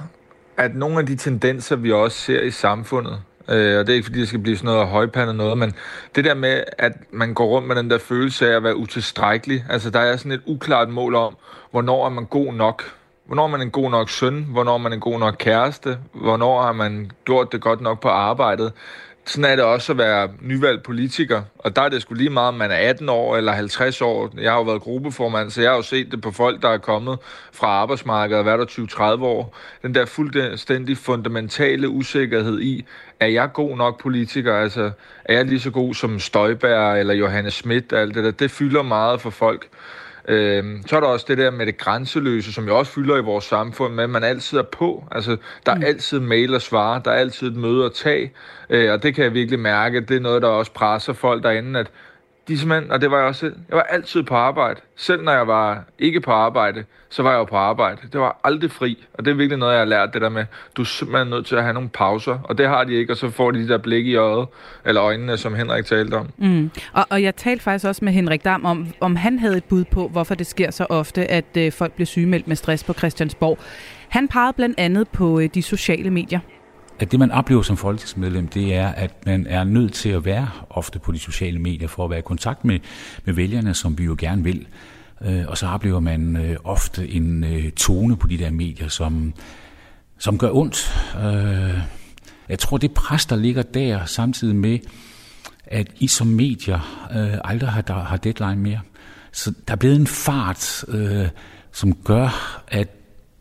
at nogle af de tendenser, vi også ser i samfundet, Øh, og det er ikke fordi, det skal blive sådan noget højpandet noget, men det der med, at man går rundt med den der følelse af at være utilstrækkelig, altså der er sådan et uklart mål om, hvornår er man god nok. Hvornår er man en god nok søn? Hvornår er man en god nok kæreste? Hvornår har man gjort det godt nok på arbejdet? Sådan er det også at være nyvalgt politiker, og der er det sgu lige meget, om man er 18 år eller 50 år. Jeg har jo været gruppeformand, så jeg har jo set det på folk, der er kommet fra arbejdsmarkedet og været der 20-30 år. Den der fuldstændig fundamentale usikkerhed i, er jeg god nok politiker? Altså, er jeg lige så god som Støjberg eller Johannes Schmidt? Alt det der, det fylder meget for folk. Øh, så er der også det der med det grænseløse, som jo også fylder i vores samfund, med at man altid er på. Altså, der er mm. altid mail og svare, der er altid et møde at tage, øh, og det kan jeg virkelig mærke, det er noget, der også presser folk derinde, at de simpelthen, og det var jeg også selv, jeg var altid på arbejde. Selv når jeg var ikke på arbejde, så var jeg jo på arbejde. Det var aldrig fri, og det er virkelig noget, jeg har lært, det der med, du er simpelthen nødt til at have nogle pauser, og det har de ikke, og så får de de der blik i øjet, eller øjnene, som Henrik talte om. Mm. Og, og jeg talte faktisk også med Henrik Dam om, om han havde et bud på, hvorfor det sker så ofte, at øh, folk bliver sygemeldt med stress på Christiansborg. Han pegede blandt andet på øh, de sociale medier at det, man oplever som folketingsmedlem, det er, at man er nødt til at være ofte på de sociale medier for at være i kontakt med, med vælgerne, som vi jo gerne vil. Øh, og så oplever man øh, ofte en øh, tone på de der medier, som, som gør ondt. Jeg tror, det pres, der ligger der, samtidig med, at I som medier aldrig har, der, har deadline mere. Så der er blevet en fart, som gør, at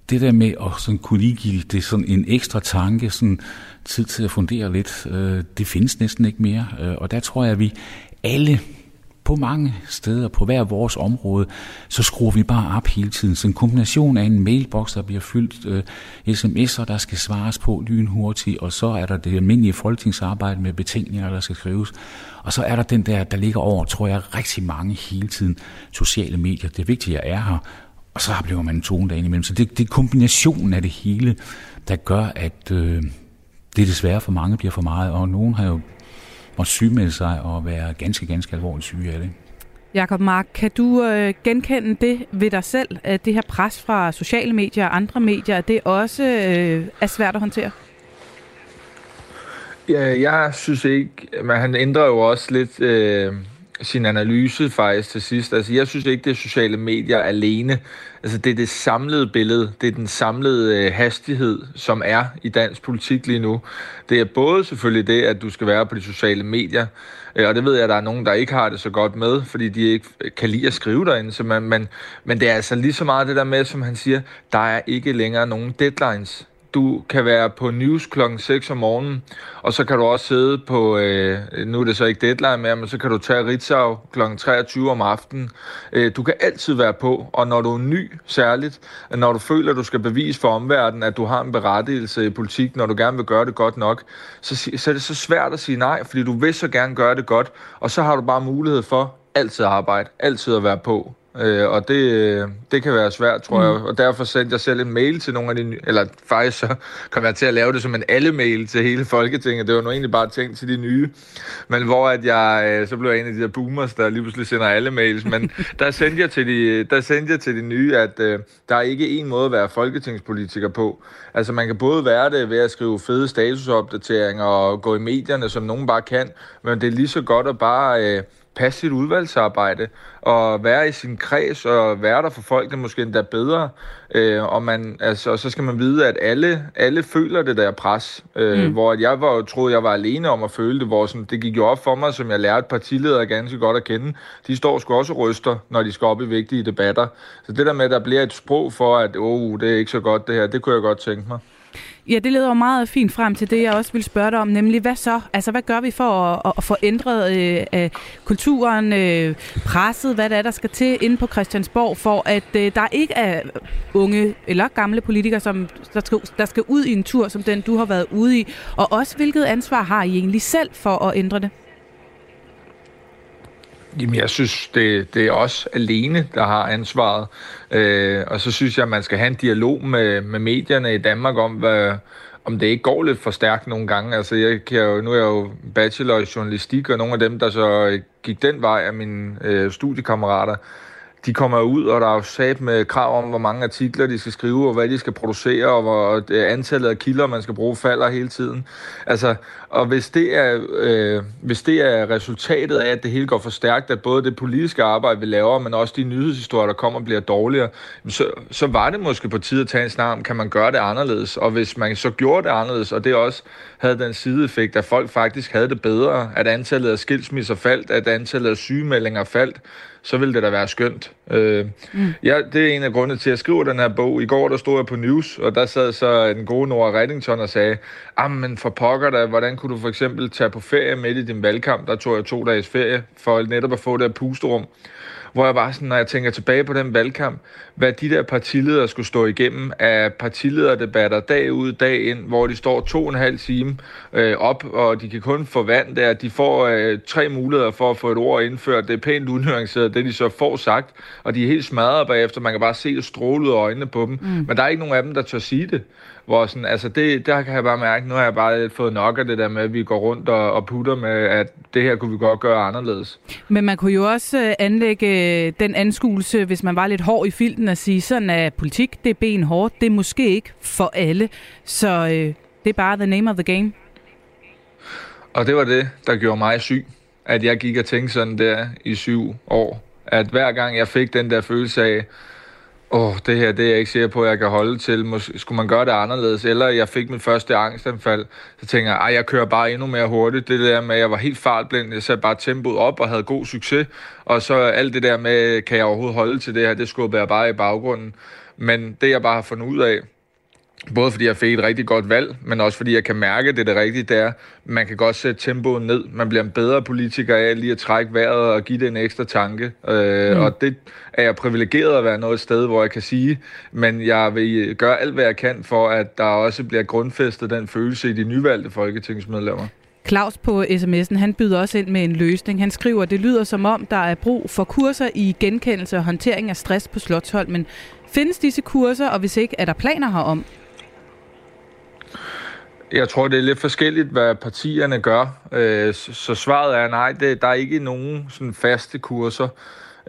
det der med at sådan kunne lige give det sådan en ekstra tanke, sådan tid til at fundere lidt, øh, det findes næsten ikke mere. Øh, og der tror jeg, at vi alle på mange steder, på hver vores område, så skruer vi bare op hele tiden. Så en kombination af en mailbox, der bliver fyldt, øh, sms'er, der skal svares på lynhurtigt, og så er der det almindelige folketingsarbejde med betænkninger, der skal skrives. Og så er der den der, der ligger over, tror jeg, rigtig mange hele tiden sociale medier. Det vigtige er her, og så oplever man en tone derinde imellem. Så det, det er kombinationen af det hele, der gør, at øh, det desværre for mange bliver for meget. Og nogen har jo måttet sygemelde sig og være ganske, ganske alvorligt syge af det. Jakob Mark, kan du øh, genkende det ved dig selv, at det her pres fra sociale medier og andre medier, at det også øh, er svært at håndtere? Ja, jeg synes ikke, men han ændrer jo også lidt... Øh sin analyse faktisk til sidst. Altså, jeg synes ikke, det er sociale medier alene. Altså, det er det samlede billede. Det er den samlede øh, hastighed, som er i dansk politik lige nu. Det er både selvfølgelig det, at du skal være på de sociale medier, øh, og det ved jeg, at der er nogen, der ikke har det så godt med, fordi de ikke øh, kan lide at skrive derinde. Så man, man, men det er altså lige så meget det der med, som han siger, der er ikke længere nogen deadlines du kan være på news klokken 6 om morgenen, og så kan du også sidde på, øh, nu er det så ikke deadline mere, men så kan du tage Ritzau klokken 23 om aftenen. Øh, du kan altid være på, og når du er ny særligt, når du føler, at du skal bevise for omverdenen, at du har en berettigelse i politik, når du gerne vil gøre det godt nok, så, så er det så svært at sige nej, fordi du vil så gerne gøre det godt, og så har du bare mulighed for altid at arbejde, altid at være på. Øh, og det, det kan være svært, tror mm. jeg. Og derfor sendte jeg selv en mail til nogle af de nye, eller faktisk så kom jeg til at lave det som en alle-mail til hele Folketinget. Det var nu egentlig bare tænkt til de nye. Men hvor at jeg, øh, så blev jeg en af de der boomers, der lige pludselig sender alle mails. Men der sendte jeg til de, der sendte jeg til de nye, at øh, der er ikke en måde at være folketingspolitiker på. Altså man kan både være det ved at skrive fede statusopdateringer og gå i medierne, som nogen bare kan, men det er lige så godt at bare... Øh, passe sit udvalgsarbejde og være i sin kreds og være der for folk, der måske endda bedre. Øh, og, man, altså, og så skal man vide, at alle, alle føler det der pres. Øh, mm. Hvor jeg var, troede, jeg var alene om at føle det. Hvor sådan, det gik jo op for mig, som jeg lærte partiledere ganske godt at kende. De står sgu også og ryster, når de skal op i vigtige debatter. Så det der med, at der bliver et sprog for, at oh, det er ikke så godt det her, det kunne jeg godt tænke mig. Ja, det leder jo meget fint frem til det, jeg også vil spørge dig om, nemlig hvad så? Altså, hvad gør vi for at, at få ændret øh, kulturen, øh, presset, hvad det er, der skal til inde på Christiansborg, for at øh, der ikke er unge eller gamle politikere, som der skal, der skal ud i en tur, som den du har været ude i, og også hvilket ansvar har I egentlig selv for at ændre det? Jamen, jeg synes, det, det er os alene, der har ansvaret. Øh, og så synes jeg, at man skal have en dialog med, med medierne i Danmark om, hvad, om det ikke går lidt for stærkt nogle gange. Altså, jeg kan jo, nu er jeg jo bachelor i journalistik, og nogle af dem, der så gik den vej af mine øh, studiekammerater, de kommer ud, og der er jo sat med krav om, hvor mange artikler de skal skrive, og hvad de skal producere, og hvor antallet af kilder, man skal bruge, falder hele tiden. Altså, og hvis det, er, øh, hvis det er resultatet af, at det hele går for stærkt, at både det politiske arbejde, vi laver, men også de nyhedshistorier, der kommer, bliver dårligere, så, så var det måske på tide at tage en snak om, kan man gøre det anderledes? Og hvis man så gjorde det anderledes, og det også havde den sideeffekt, at folk faktisk havde det bedre, at antallet af skilsmisser faldt, at antallet af sygemeldinger faldt, så ville det da være skønt. Øh, mm. ja, det er en af grundene til, at jeg skriver den her bog. I går der stod jeg på News, og der sad så den gode Nora Reddington og sagde, men for pokker da, hvordan kunne du for eksempel tage på ferie midt i din valgkamp? Der tog jeg to dages ferie for netop at få det her pusterum hvor jeg bare sådan, når jeg tænker tilbage på den valgkamp, hvad de der partiledere skulle stå igennem af partilederdebatter dag ud, dag ind, hvor de står to og en halv time øh, op, og de kan kun få vand der. De får øh, tre muligheder for at få et ord indført. Det er pænt unuanceret, det de så får sagt, og de er helt smadret bagefter. Man kan bare se det stråle ud af øjnene på dem. Mm. Men der er ikke nogen af dem, der tør sige det. Hvor sådan, altså det, der kan jeg bare mærke, nu har jeg bare fået nok af det der med, at vi går rundt og, og putter med, at det her kunne vi godt gøre anderledes. Men man kunne jo også øh, anlægge øh, den anskuelse, hvis man var lidt hård i filten, at sige sådan, at politik, det er ben hårdt, det er måske ikke for alle. Så øh, det er bare the name of the game. Og det var det, der gjorde mig syg. At jeg gik og tænkte sådan der i syv år. At hver gang jeg fik den der følelse af, åh, oh, det her, det er jeg ikke sikker på, at jeg kan holde til. Måske skulle man gøre det anderledes? Eller jeg fik min første angstanfald, så tænker jeg, jeg kører bare endnu mere hurtigt. Det der med, at jeg var helt fartblind, jeg satte bare tempoet op og havde god succes. Og så alt det der med, kan jeg overhovedet holde til det her, det skubbede jeg bare i baggrunden. Men det jeg bare har fundet ud af, Både fordi jeg fik et rigtig godt valg, men også fordi jeg kan mærke, at det er det rigtige, det er, man kan godt sætte tempoet ned. Man bliver en bedre politiker af lige at trække vejret og give det en ekstra tanke. Øh, mm. Og det er jeg privilegeret at være noget sted, hvor jeg kan sige, men jeg vil gøre alt, hvad jeg kan for, at der også bliver grundfæstet den følelse i de nyvalgte folketingsmedlemmer. Claus på sms'en, han byder også ind med en løsning. Han skriver, at det lyder som om, der er brug for kurser i genkendelse og håndtering af stress på Slotthold, men findes disse kurser, og hvis ikke, er der planer herom? Jeg tror, det er lidt forskelligt, hvad partierne gør. Øh, så svaret er nej, det, der er ikke nogen sådan faste kurser.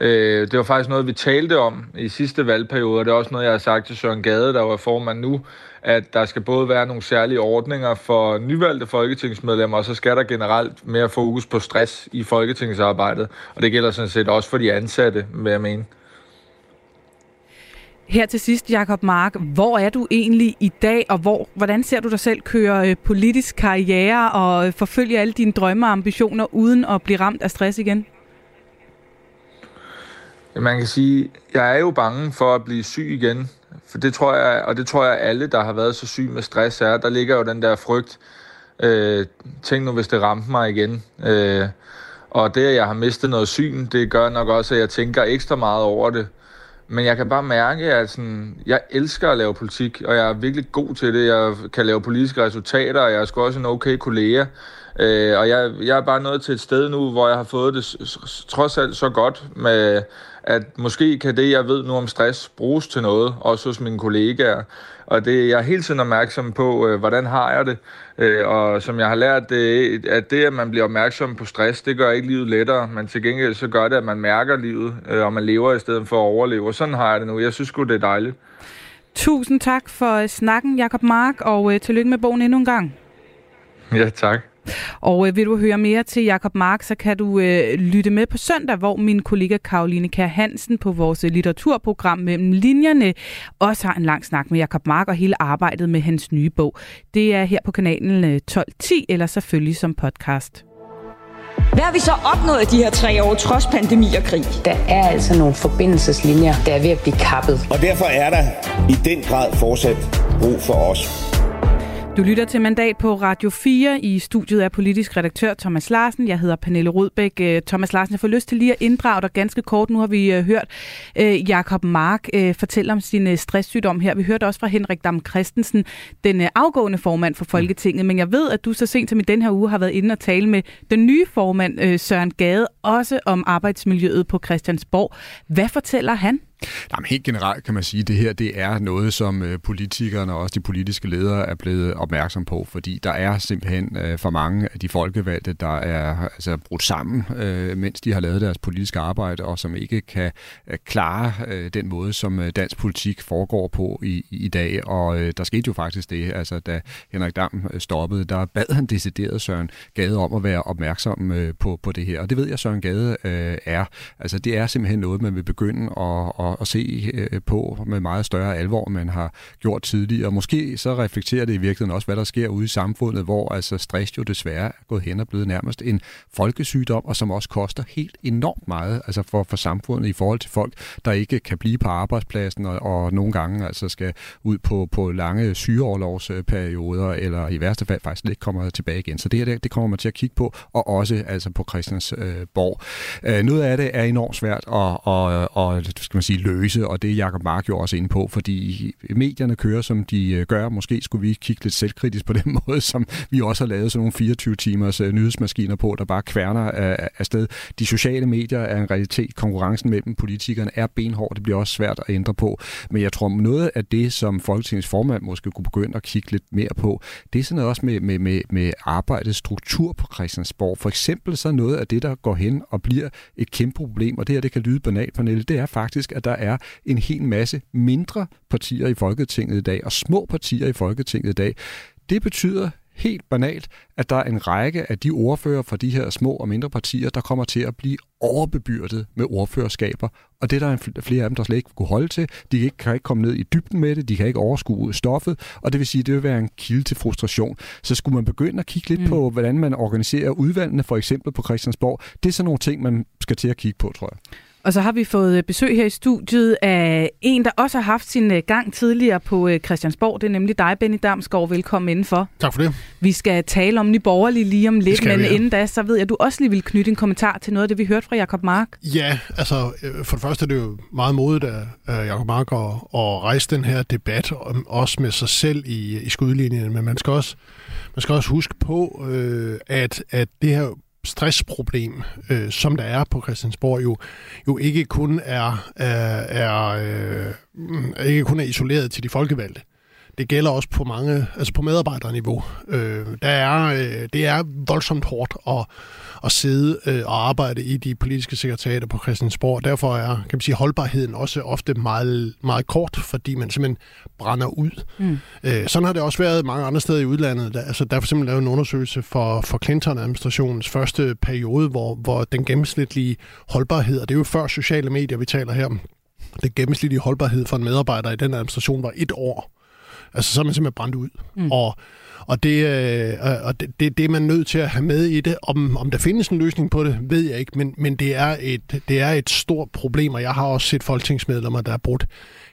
Øh, det var faktisk noget, vi talte om i sidste valgperiode, og det er også noget, jeg har sagt til Søren Gade, der var formand nu, at der skal både være nogle særlige ordninger for nyvalgte folketingsmedlemmer, og så skal der generelt mere fokus på stress i folketingsarbejdet. Og det gælder sådan set også for de ansatte, vil jeg mene. Her til sidst, Jakob Mark, hvor er du egentlig i dag, og hvor, hvordan ser du dig selv køre øh, politisk karriere og øh, forfølge alle dine drømme og ambitioner uden at blive ramt af stress igen? Man kan sige, jeg er jo bange for at blive syg igen, for det tror jeg, og det tror jeg alle, der har været så syg med stress er, der ligger jo den der frygt. Øh, tænk nu, hvis det ramte mig igen. Øh, og det, at jeg har mistet noget syn, det gør nok også, at jeg tænker ekstra meget over det. Men jeg kan bare mærke, at sådan, jeg elsker at lave politik, og jeg er virkelig god til det. Jeg kan lave politiske resultater, og jeg er sgu også en okay kollega. Øh, og jeg, jeg er bare nået til et sted nu, hvor jeg har fået det trods alt så godt med, at måske kan det, jeg ved nu om stress, bruges til noget, også hos mine kollegaer. Og det, jeg er hele tiden opmærksom på, øh, hvordan har jeg det. Øh, og som jeg har lært, det, at det, at man bliver opmærksom på stress, det gør ikke livet lettere, men til gengæld så gør det, at man mærker livet, øh, og man lever i stedet for at overleve. Og sådan har jeg det nu. Jeg synes godt det er dejligt. Tusind tak for snakken, Jakob Mark, og øh, tillykke med bogen endnu en gang. Ja, tak. Og øh, vil du høre mere til Jakob Mark, så kan du øh, lytte med på søndag, hvor min kollega Karoline Kær Hansen på vores øh, litteraturprogram Mellem Linjerne også har en lang snak med Jakob Mark og hele arbejdet med hans nye bog. Det er her på kanalen øh, 12.10, eller selvfølgelig som podcast. Hvad har vi så opnået de her tre år, trods pandemi og krig? Der er altså nogle forbindelseslinjer, der er ved at blive kappet. Og derfor er der i den grad fortsat brug for os. Du lytter til Mandat på Radio 4. I studiet er politisk redaktør Thomas Larsen. Jeg hedder Pernille Rudbæk. Øh, Thomas Larsen, jeg får lyst til lige at inddrage dig ganske kort. Nu har vi øh, hørt øh, Jakob Mark fortælle om sin stresssygdom her. Vi hørte også fra Henrik Dam Christensen, den afgående formand for Folketinget. Men jeg ved, at du så sent som i den her uge har været inde og tale med den nye formand, Søren Gade, også om arbejdsmiljøet på Christiansborg. Hvad fortæller han? Jamen, helt generelt kan man sige, at det her det er noget, som øh, politikerne og også de politiske ledere er blevet opmærksom på, fordi der er simpelthen øh, for mange af de folkevalgte, der er altså, brudt sammen, øh, mens de har lavet deres politiske arbejde, og som ikke kan klare den måde, som dansk politik foregår på i, i dag. Og der skete jo faktisk det, altså da Henrik Dam stoppede, der bad han decideret Søren Gade om at være opmærksom på, på det her. Og det ved jeg, Søren Gade er. Altså det er simpelthen noget, man vil begynde at, at, at se øh, på med meget større alvor, end man har gjort tidligere. Og måske så reflekterer det i virkeligheden også, hvad der sker ude i samfundet, hvor altså stress jo desværre er gået hen og blevet nærmest en folkesygdom, og som også koster helt enormt meget altså for, for samfundet i forhold til folk, der ikke kan blive på arbejdspladsen og, og nogle gange altså skal ud på, på lange sygeårlovsperioder, eller i værste fald faktisk ikke kommer tilbage igen. Så det her, det kommer man til at kigge på, og også altså på Christiansborg. Øh, noget af det er enormt svært at, at, at skal man sige, løse, og det er Jacob Mark jo også inde på, fordi medierne kører, som de øh, gør. Måske skulle vi kigge lidt selvkritisk på den måde, som vi også har lavet sådan nogle 24 timers øh, nyhedsmaskiner på, der bare kværner øh, afsted. De sociale medier er en realitet. Konkurrencen mellem politikerne er benhård. Det bliver også svært at ændre på. Men jeg tror, noget af det, som Folketingets formand måske kunne begynde at kigge lidt mere på, det er sådan noget også med, med, med, med arbejdets struktur på Christiansborg. For eksempel så noget af det, der går hen og bliver et kæmpe problem, og det her det kan lyde banalt, Pernille, det er faktisk, at der er en hel masse mindre partier i Folketinget i dag, og små partier i Folketinget i dag. Det betyder helt banalt, at der er en række af de ordfører fra de her små og mindre partier, der kommer til at blive overbebyrdet med ordførerskaber. Og det er der er flere af dem, der slet ikke kunne holde til. De kan ikke, kan ikke komme ned i dybden med det, de kan ikke overskue stoffet, og det vil sige, at det vil være en kilde til frustration. Så skulle man begynde at kigge lidt mm. på, hvordan man organiserer udvalgene, for eksempel på Christiansborg. Det er sådan nogle ting, man skal til at kigge på, tror jeg. Og så har vi fået besøg her i studiet af en, der også har haft sin øh, gang tidligere på øh, Christiansborg. Det er nemlig dig, Benny Damsgaard. Velkommen indenfor. Tak for det. Vi skal tale om Nyborgerlige lige om lidt, men vi, ja. inden da, så ved jeg, at du også lige vil knytte en kommentar til noget af det, vi hørte fra Jakob Mark. Ja, altså øh, for det første er det jo meget modigt af Jakob Mark at, at rejse den her debat, også med sig selv i, i skudlinjen, men man skal også, man skal også huske på, at, at det her stressproblem, øh, som der er på Christiansborg, jo, jo ikke kun er, er, er øh, ikke kun er isoleret til de folkevalgte. Det gælder også på mange, altså på medarbejderniveau. Øh, der er, øh, det er voldsomt hårdt at, at sidde øh, og arbejde i de politiske sekretariater på Christiansborg. Derfor er kan man sige, holdbarheden også ofte meget, meget kort, fordi man simpelthen brænder ud. Mm. Øh, sådan har det også været mange andre steder i udlandet. Der, altså, der er for eksempel lavet en undersøgelse for, for Clinton-administrationens første periode, hvor, hvor den gennemsnitlige holdbarhed, og det er jo før sociale medier, vi taler her, den gennemsnitlige holdbarhed for en medarbejder i den administration var et år. Altså, så er man simpelthen brændt ud. Mm. Og og det, øh, og det, det, det er man nødt til at have med i det. Om, om der findes en løsning på det, ved jeg ikke, men, men det, er et, det er et stort problem, og jeg har også set folketingsmedlemmer, der er brudt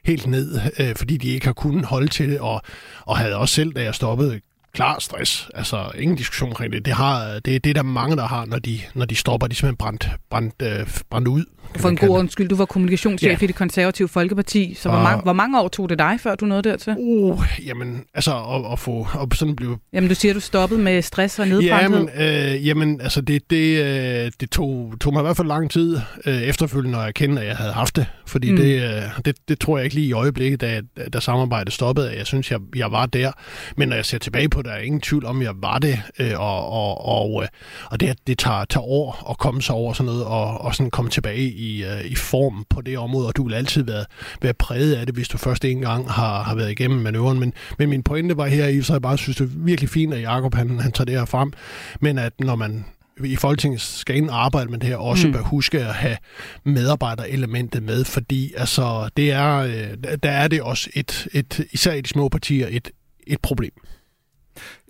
helt ned, øh, fordi de ikke har kunnet holde til det, og, og havde også selv, da jeg stoppede, klar stress. Altså, ingen diskussion omkring det. Det, har, det, det er der mange, der har, når de, når de stopper. De er simpelthen brændt, brændt, øh, brændt ud. For en god undskyld, du var kommunikationschef ja. i det konservative Folkeparti, så hvor, mange, hvor mange år tog det dig, før du nåede dertil? Uh, jamen, altså at, at få at sådan blive... Jamen, du siger, du stoppede med stress og nedbrændthed. Jamen, øh, jamen altså, det, det, øh, det tog, tog mig i hvert fald lang tid øh, efterfølgende, når jeg kendte, at jeg havde haft det. Fordi mm. det, øh, det, det tror jeg ikke lige i øjeblikket, da, da samarbejdet stoppede. Jeg synes, jeg, jeg var der. Men når jeg ser tilbage på det, er ingen tvivl om, jeg var det. Øh, og, og, og, øh, og det, det tager, tager år at komme sig over sådan noget, og, og sådan komme tilbage i, øh, i form på det område, og du vil altid være, være præget af det, hvis du først en gang har, har været igennem manøvren. Men, men min pointe var her i, så jeg bare synes, det er virkelig fint, at Jacob han, han tager det her frem. Men at når man i Folketinget skal ind og arbejde med det her, også mm. bør huske at have medarbejderelementet med, fordi altså, det er, der er det også et, et, især i de små partier, et, et problem.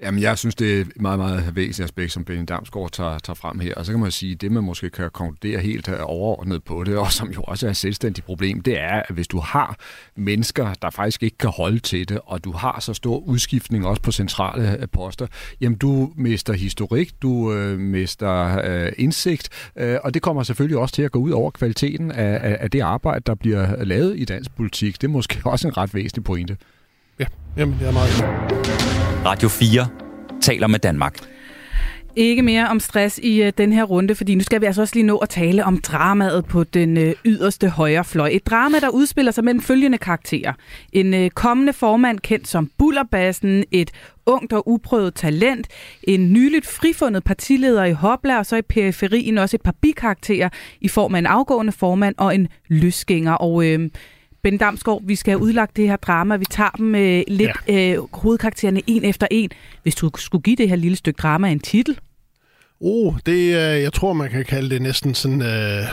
Jamen, jeg synes, det er et meget, meget væsentligt aspekt, som Benny Damsgaard tager, tager frem her. Og så kan man sige, at det, man måske kan konkludere helt øh, overordnet på det, og som jo også er et selvstændigt problem, det er, at hvis du har mennesker, der faktisk ikke kan holde til det, og du har så stor udskiftning også på centrale øh, poster, jamen du mister historik, du øh, mister øh, indsigt, øh, og det kommer selvfølgelig også til at gå ud over kvaliteten af, af, af det arbejde, der bliver lavet i dansk politik. Det er måske også en ret væsentlig pointe. Ja, jamen det er meget Radio 4 taler med Danmark. Ikke mere om stress i øh, den her runde, fordi nu skal vi altså også lige nå at tale om dramaet på den uh, yderste højre fløj. Et drama, der udspiller sig mellem følgende karakterer. En uh, kommende formand kendt som Bullerbassen, et ungt og uprøvet talent, en nyligt frifundet partileder i Hopla, og så i periferien også et par bikarakterer i form af en afgående formand og en løsgænger. Og øh, Ben Damsgaard, vi skal have udlagt det her drama. Vi tager dem øh, lidt ja. øh, hovedkaraktererne en efter en. Hvis du skulle give det her lille stykke drama en titel? Oh, det, øh, jeg tror, man kan kalde det næsten sådan... Øh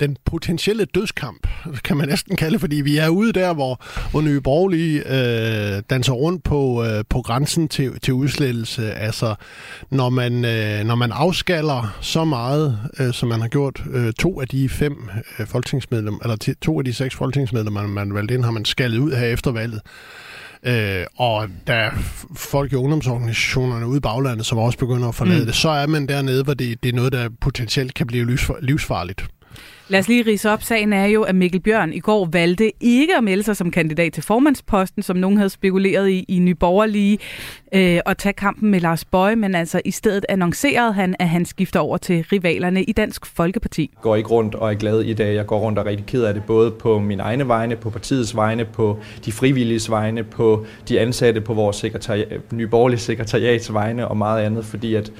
den potentielle dødskamp, kan man næsten kalde fordi vi er ude der, hvor, hvor Nye Borgerlige øh, danser rundt på, øh, på grænsen til, til udslettelse. Altså, når man, øh, når man afskaller så meget, øh, som man har gjort, øh, to af de fem øh, folketingsmedlemmer, eller to af de seks folketingsmedlemmer, man valgte ind, har man skaldet ud her efter valget. Øh, og der er folk i ungdomsorganisationerne ude i baglandet, som også begynder at forlade mm. det, så er man dernede, hvor det, det er noget, der potentielt kan blive livsfarligt. Lad os lige rise op. Sagen er jo, at Mikkel Bjørn i går valgte ikke at melde sig som kandidat til formandsposten, som nogen havde spekuleret i i Nyborgerlige, øh, og tage kampen med Lars Bøje, men altså i stedet annoncerede han, at han skifter over til rivalerne i Dansk Folkeparti. Jeg går ikke rundt og er glad i dag. Jeg går rundt og er rigtig ked af det, både på mine egne vegne, på partiets vegne, på de frivillige vegne, på de ansatte på vores sekretari- Nyborgerlige sekretariats vegne og meget andet, fordi at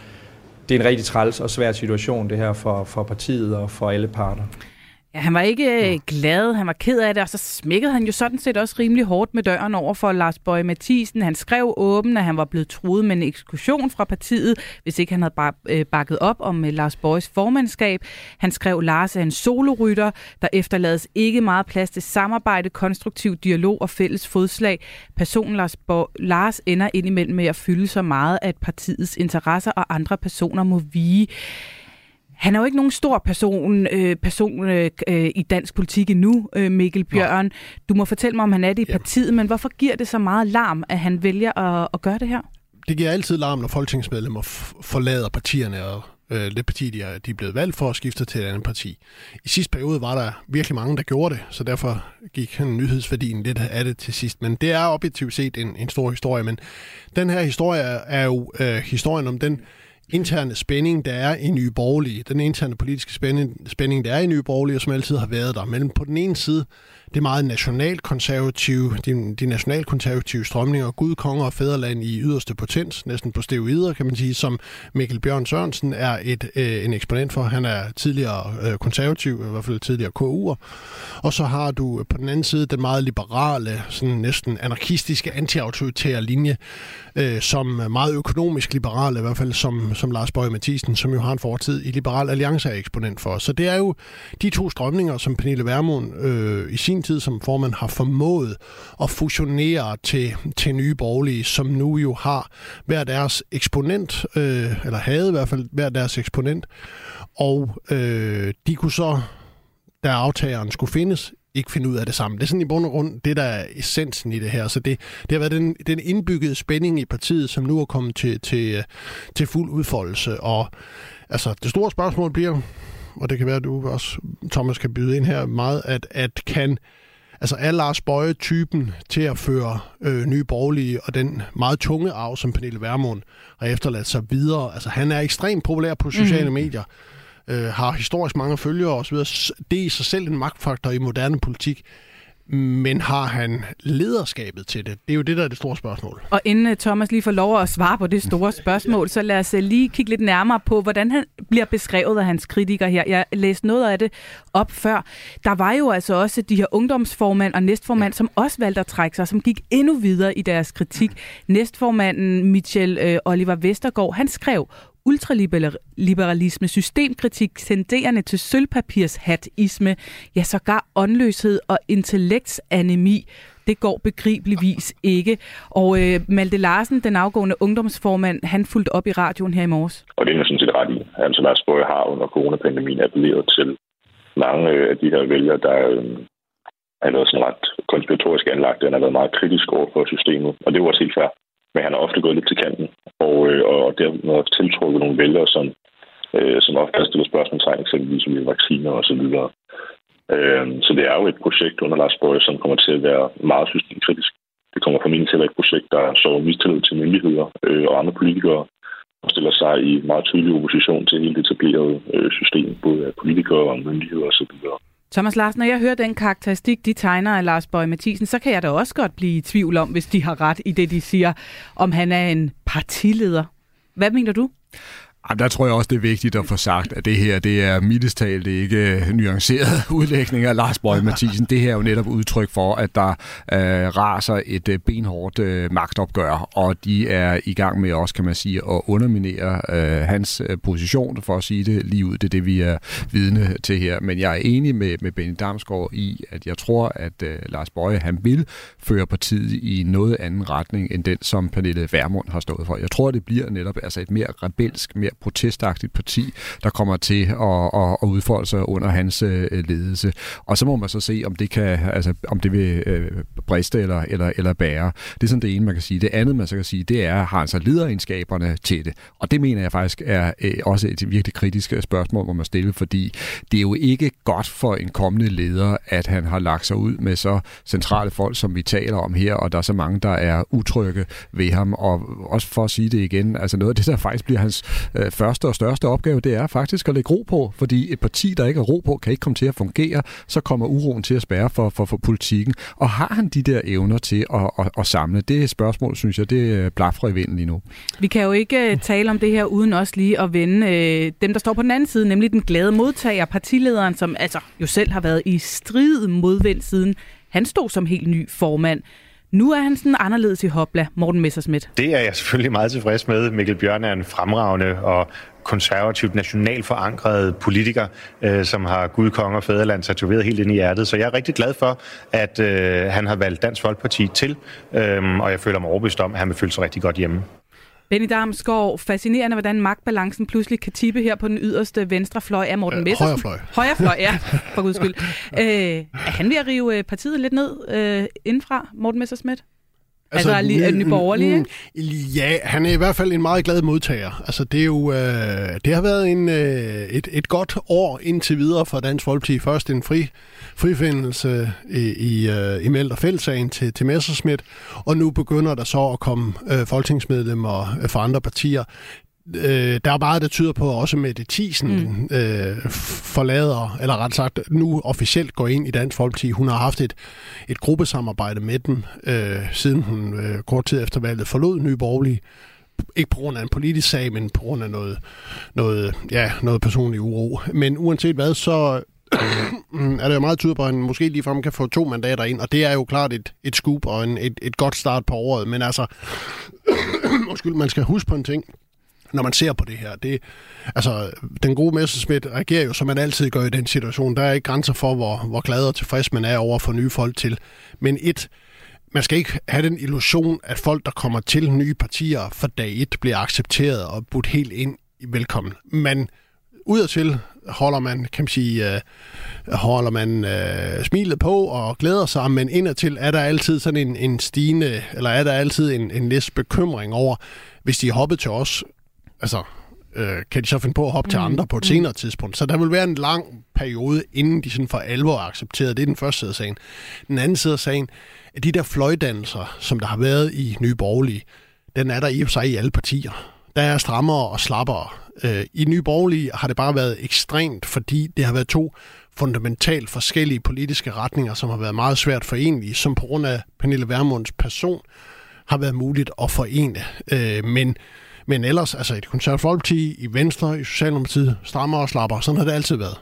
det er en rigtig træls og svær situation, det her for, for partiet og for alle parter. Ja, han var ikke øh, glad, han var ked af det, og så smækkede han jo sådan set også rimelig hårdt med døren over for Lars Bøge Mathisen. Han skrev åben, at han var blevet truet med en ekskursion fra partiet, hvis ikke han havde øh, bakket op om øh, Lars Bøjes formandskab. Han skrev, Lars er en solorytter, der efterlades ikke meget plads til samarbejde, konstruktiv dialog og fælles fodslag. Personen Lars, Bo- Lars ender indimellem med at fylde så meget, at partiets interesser og andre personer må vige. Han er jo ikke nogen stor person, øh, person øh, øh, i dansk politik endnu, øh, Mikkel Bjørn. Nå. Du må fortælle mig, om han er det i partiet, men hvorfor giver det så meget larm, at han vælger at, at gøre det her? Det giver altid larm, når folketingsmedlemmer forlader partierne og øh, det parti, de er, de er blevet valgt for at skifte til et andet parti. I sidste periode var der virkelig mange, der gjorde det, så derfor gik han nyhedsværdien lidt af det til sidst. Men det er objektivt set en, en stor historie, men den her historie er jo øh, historien om den interne spænding, der er i Nye Borgerlige, den interne politiske spænding, spænding, der er i Nye Borgerlige, og som altid har været der, mellem på den ene side det meget nationalkonservative, de, de nationalkonservative strømninger, Gud, konger og Fæderland i yderste potens, næsten på steroider, kan man sige, som Mikkel Bjørn Sørensen er et, øh, en eksponent for. Han er tidligere øh, konservativ, i hvert fald tidligere KU'er. Og så har du på den anden side den meget liberale, sådan næsten anarkistiske, antiautoritære linje, øh, som meget økonomisk liberale, i hvert fald som, som Lars Bøge Mathisen, som jo har en fortid i Liberal Alliance er eksponent for. Så det er jo de to strømninger, som Pernille Vermund øh, i sin sin tid som formand har formået at fusionere til, til nye borgerlige, som nu jo har hver deres eksponent, øh, eller havde i hvert fald hver deres eksponent, og øh, de kunne så, da aftageren skulle findes, ikke finde ud af det samme. Det er sådan i bund og grund det, der er essensen i det her. Så det, det har været den, den indbyggede spænding i partiet, som nu er kommet til, til, øh, til fuld udfoldelse. Og altså, det store spørgsmål bliver, og det kan være, at du også, Thomas, kan byde ind her meget, at, at kan altså er Lars Bøje typen til at føre øh, nye borgerlige og den meget tunge arv, som Pernille Vermund har efterladt sig videre. Altså han er ekstremt populær på sociale mm. medier, øh, har historisk mange følgere osv. Det er i sig selv en magtfaktor i moderne politik men har han lederskabet til det? Det er jo det, der er det store spørgsmål. Og inden øh, Thomas lige får lov at svare på det store spørgsmål, så lad os øh, lige kigge lidt nærmere på, hvordan han bliver beskrevet af hans kritikere her. Jeg læste noget af det op før. Der var jo altså også de her ungdomsformand og næstformand, ja. som også valgte at trække sig, som gik endnu videre i deres kritik. Næstformanden Michel øh, Oliver Vestergaard, han skrev, ultraliberalisme, systemkritik tenderende til sølvpapirshatisme, ja sågar åndløshed og intellektsanemi. Det går begribeligvis ikke. Og øh, Malte Larsen, den afgående ungdomsformand, han fulgte op i radioen her i morges. Og det er sådan set ret i. Altså Lars Bøge har under coronapandemien appelleret til mange øh, af de her vælgere, der øh, er noget sådan ret konspiratorisk anlagt. Den har været meget kritisk over for systemet, og det var også helt fair men han har ofte gået lidt til kanten, og, øh, og dermed har tiltrukket nogle vælgere, som, øh, som ofte har stillet spørgsmålstegn, eksempelvis med vacciner og så videre. Øh, så det er jo et projekt under Lars Borg, som kommer til at være meget systemkritisk. Det kommer formentlig til at være et projekt, der så mistillid til myndigheder øh, og andre politikere, og stiller sig i meget tydelig opposition til hele det etablerede øh, system, både af politikere og myndigheder osv. Thomas Larsen, når jeg hører den karakteristik, de tegner af Lars Bøge Mathisen, så kan jeg da også godt blive i tvivl om, hvis de har ret i det, de siger, om han er en partileder. Hvad mener du? Jamen, der tror jeg også, det er vigtigt at få sagt, at det her, det er mildest talt ikke øh, nuanceret udlægning af Lars Bøge Mathisen. Det her er jo netop udtryk for, at der øh, raser et øh, benhårdt øh, magtopgør, og de er i gang med også, kan man sige, at underminere øh, hans øh, position, for at sige det lige ud. Det er det, vi er vidne til her. Men jeg er enig med, med Benny Damsgaard i, at jeg tror, at øh, Lars Bøge, han vil føre partiet i noget anden retning, end den, som Pernille Vermund har stået for. Jeg tror, det bliver netop altså et mere rebelsk, mere protestagtigt parti, der kommer til at, at, at udfolde sig under hans øh, ledelse. Og så må man så se, om det kan, altså, om det vil øh, briste eller, eller, eller bære. Det er sådan det ene, man kan sige. Det andet, man så kan sige, det er, har han så lederegenskaberne til det? Og det mener jeg faktisk er øh, også et virkelig kritisk øh, spørgsmål, hvor man stille, fordi det er jo ikke godt for en kommende leder, at han har lagt sig ud med så centrale folk, som vi taler om her, og der er så mange, der er utrygge ved ham. Og også for at sige det igen, altså noget af det, der faktisk bliver hans øh, første og største opgave, det er faktisk at lægge ro på, fordi et parti, der ikke er ro på, kan ikke komme til at fungere, så kommer uroen til at spærre for, for, for politikken. Og har han de der evner til at, at, at samle? Det spørgsmål, synes jeg, det øh, blafrer blaffer i vinden lige nu. Vi kan jo ikke øh, tale om det her uden også lige at vende øh, dem, der står på den anden side, nemlig den glade modtager, partilederen, som altså jo selv har været i strid modvind siden han stod som helt ny formand. Nu er han sådan anderledes i hopla, Morten Messersmith. Det er jeg selvfølgelig meget tilfreds med. Mikkel Bjørn er en fremragende og konservativt nationalt forankret politiker, øh, som har Gud, Kong og Fæderland tatoveret helt ind i hjertet. Så jeg er rigtig glad for, at øh, han har valgt Dansk Folkeparti til, øh, og jeg føler mig overbevist om, at han vil føle sig rigtig godt hjemme. Benny Damsgaard, fascinerende, hvordan magtbalancen pludselig kan tippe her på den yderste venstre fløj af Morten øh, Messerschmidt. Højre fløj. Højre fløj, ja, for guds skyld. Øh, er han ved at rive øh, partiet lidt ned øh, indfra, Morten Messerschmidt? Altså, altså lige Nye Borgerlige, mm, Ja, han er i hvert fald en meget glad modtager. Altså, det, er jo, øh, det har været en, øh, et, et godt år indtil videre for Dansk Folkeparti. Først en fri, frifindelse i, i, øh, i Meldt- og Fældsagen til, til Messerschmidt, og nu begynder der så at komme øh, folketingsmedlemmer øh, fra andre partier øh, der er meget, der tyder på, at også Mette Thiesen mm. øh, forlader, eller ret sagt, nu officielt går ind i Dansk Folkeparti. Hun har haft et, et gruppesamarbejde med dem, øh, siden hun øh, kort tid efter valget forlod Nye Borgerlige. Ikke på grund af en politisk sag, men på grund af noget, noget, ja, noget personlig uro. Men uanset hvad, så er det jo meget tydeligt på, at han måske ligefrem kan få to mandater ind, og det er jo klart et, et scoop og en, et, et godt start på året. Men altså, undskyld, man skal huske på en ting når man ser på det her. Det, altså, den gode Messerschmidt reagerer jo, som man altid gør i den situation. Der er ikke grænser for, hvor, hvor glad og tilfreds man er over for nye folk til. Men et, man skal ikke have den illusion, at folk, der kommer til nye partier for dag et, bliver accepteret og budt helt ind i velkommen. Men udadtil holder man, kan man sige, øh, holder man øh, smilet på og glæder sig, men indadtil er der altid sådan en, en stigende, eller er der altid en, en lis bekymring over, hvis de er hoppet til os, altså, øh, kan de så finde på at hoppe mm. til andre på et mm. senere tidspunkt. Så der vil være en lang periode, inden de sådan for alvor er accepteret. Det er den første side af sagen. Den anden side af sagen, at de der fløjdannelser, som der har været i Nye Borgerlige, den er der i og for sig i alle partier. Der er strammere og slappere. Øh, I Nye Borgerlige har det bare været ekstremt, fordi det har været to fundamentalt forskellige politiske retninger, som har været meget svært forenlige, som på grund af Pernille Vermunds person har været muligt at forene. Øh, men men ellers, altså i det konservative folkeparti, i Venstre, i Socialdemokratiet, strammer og slapper. Sådan har det altid været.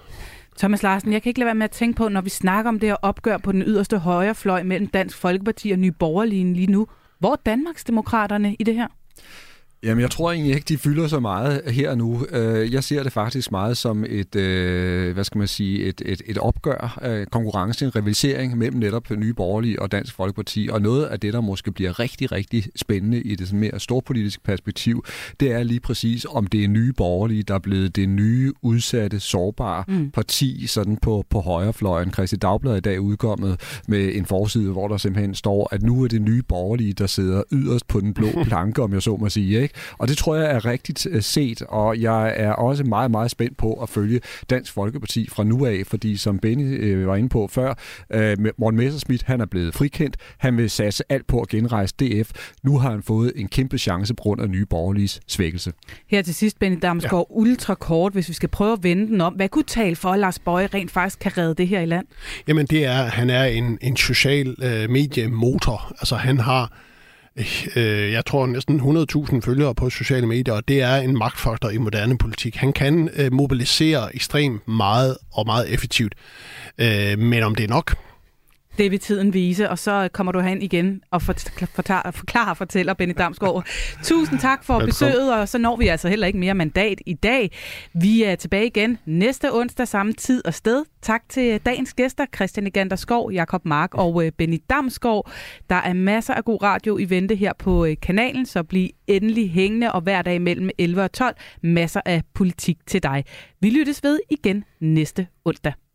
Thomas Larsen, jeg kan ikke lade være med at tænke på, når vi snakker om det her opgør på den yderste højre fløj mellem Dansk Folkeparti og Nye Borgerlige lige nu. Hvor er Danmarksdemokraterne i det her? Jamen, jeg tror egentlig ikke, de fylder så meget her nu. Øh, jeg ser det faktisk meget som et, øh, hvad skal man sige, et, et, et opgør, øh, konkurrence, en rivalisering mellem netop Nye Borgerlige og Dansk Folkeparti. Og noget af det, der måske bliver rigtig, rigtig spændende i det mere storpolitiske perspektiv, det er lige præcis, om det er Nye Borgerlige, der er blevet det nye, udsatte, sårbare mm. parti sådan på, på højrefløjen. Christi Dagblad er i dag udkommet med en forside, hvor der simpelthen står, at nu er det Nye Borgerlige, der sidder yderst på den blå planke, om jeg så må sige. Ikke? Ikke? Og det tror jeg er rigtigt øh, set, og jeg er også meget, meget spændt på at følge Dansk Folkeparti fra nu af, fordi som Benny øh, var inde på før, øh, Morten Messerschmidt, han er blevet frikendt. Han vil satse alt på at genrejse DF. Nu har han fået en kæmpe chance på grund af nye borgerlige svækkelse. Her til sidst, Benny Damsgaard, ja. ultra kort, hvis vi skal prøve at vende den om. Hvad kunne tale for, at Lars Bøje rent faktisk kan redde det her i land? Jamen det er, han er en, en social øh, mediemotor. Altså han har øh, jeg tror næsten 100.000 følgere på sociale medier, og det er en magtfaktor i moderne politik. Han kan øh, mobilisere ekstremt meget og meget effektivt. Øh, men om det er nok, det vil tiden vise, og så kommer du hen igen og forklare og fortæller Benny Damsgaard. Tusind tak for Velkommen. besøget, og så når vi altså heller ikke mere mandat i dag. Vi er tilbage igen næste onsdag samme tid og sted. Tak til dagens gæster, Christian Egander Skov, Jakob Mark og øh, Benny Damsgaard. Der er masser af god radio i vente her på øh, kanalen, så bliv endelig hængende, og hver dag mellem 11 og 12 masser af politik til dig. Vi lyttes ved igen næste onsdag.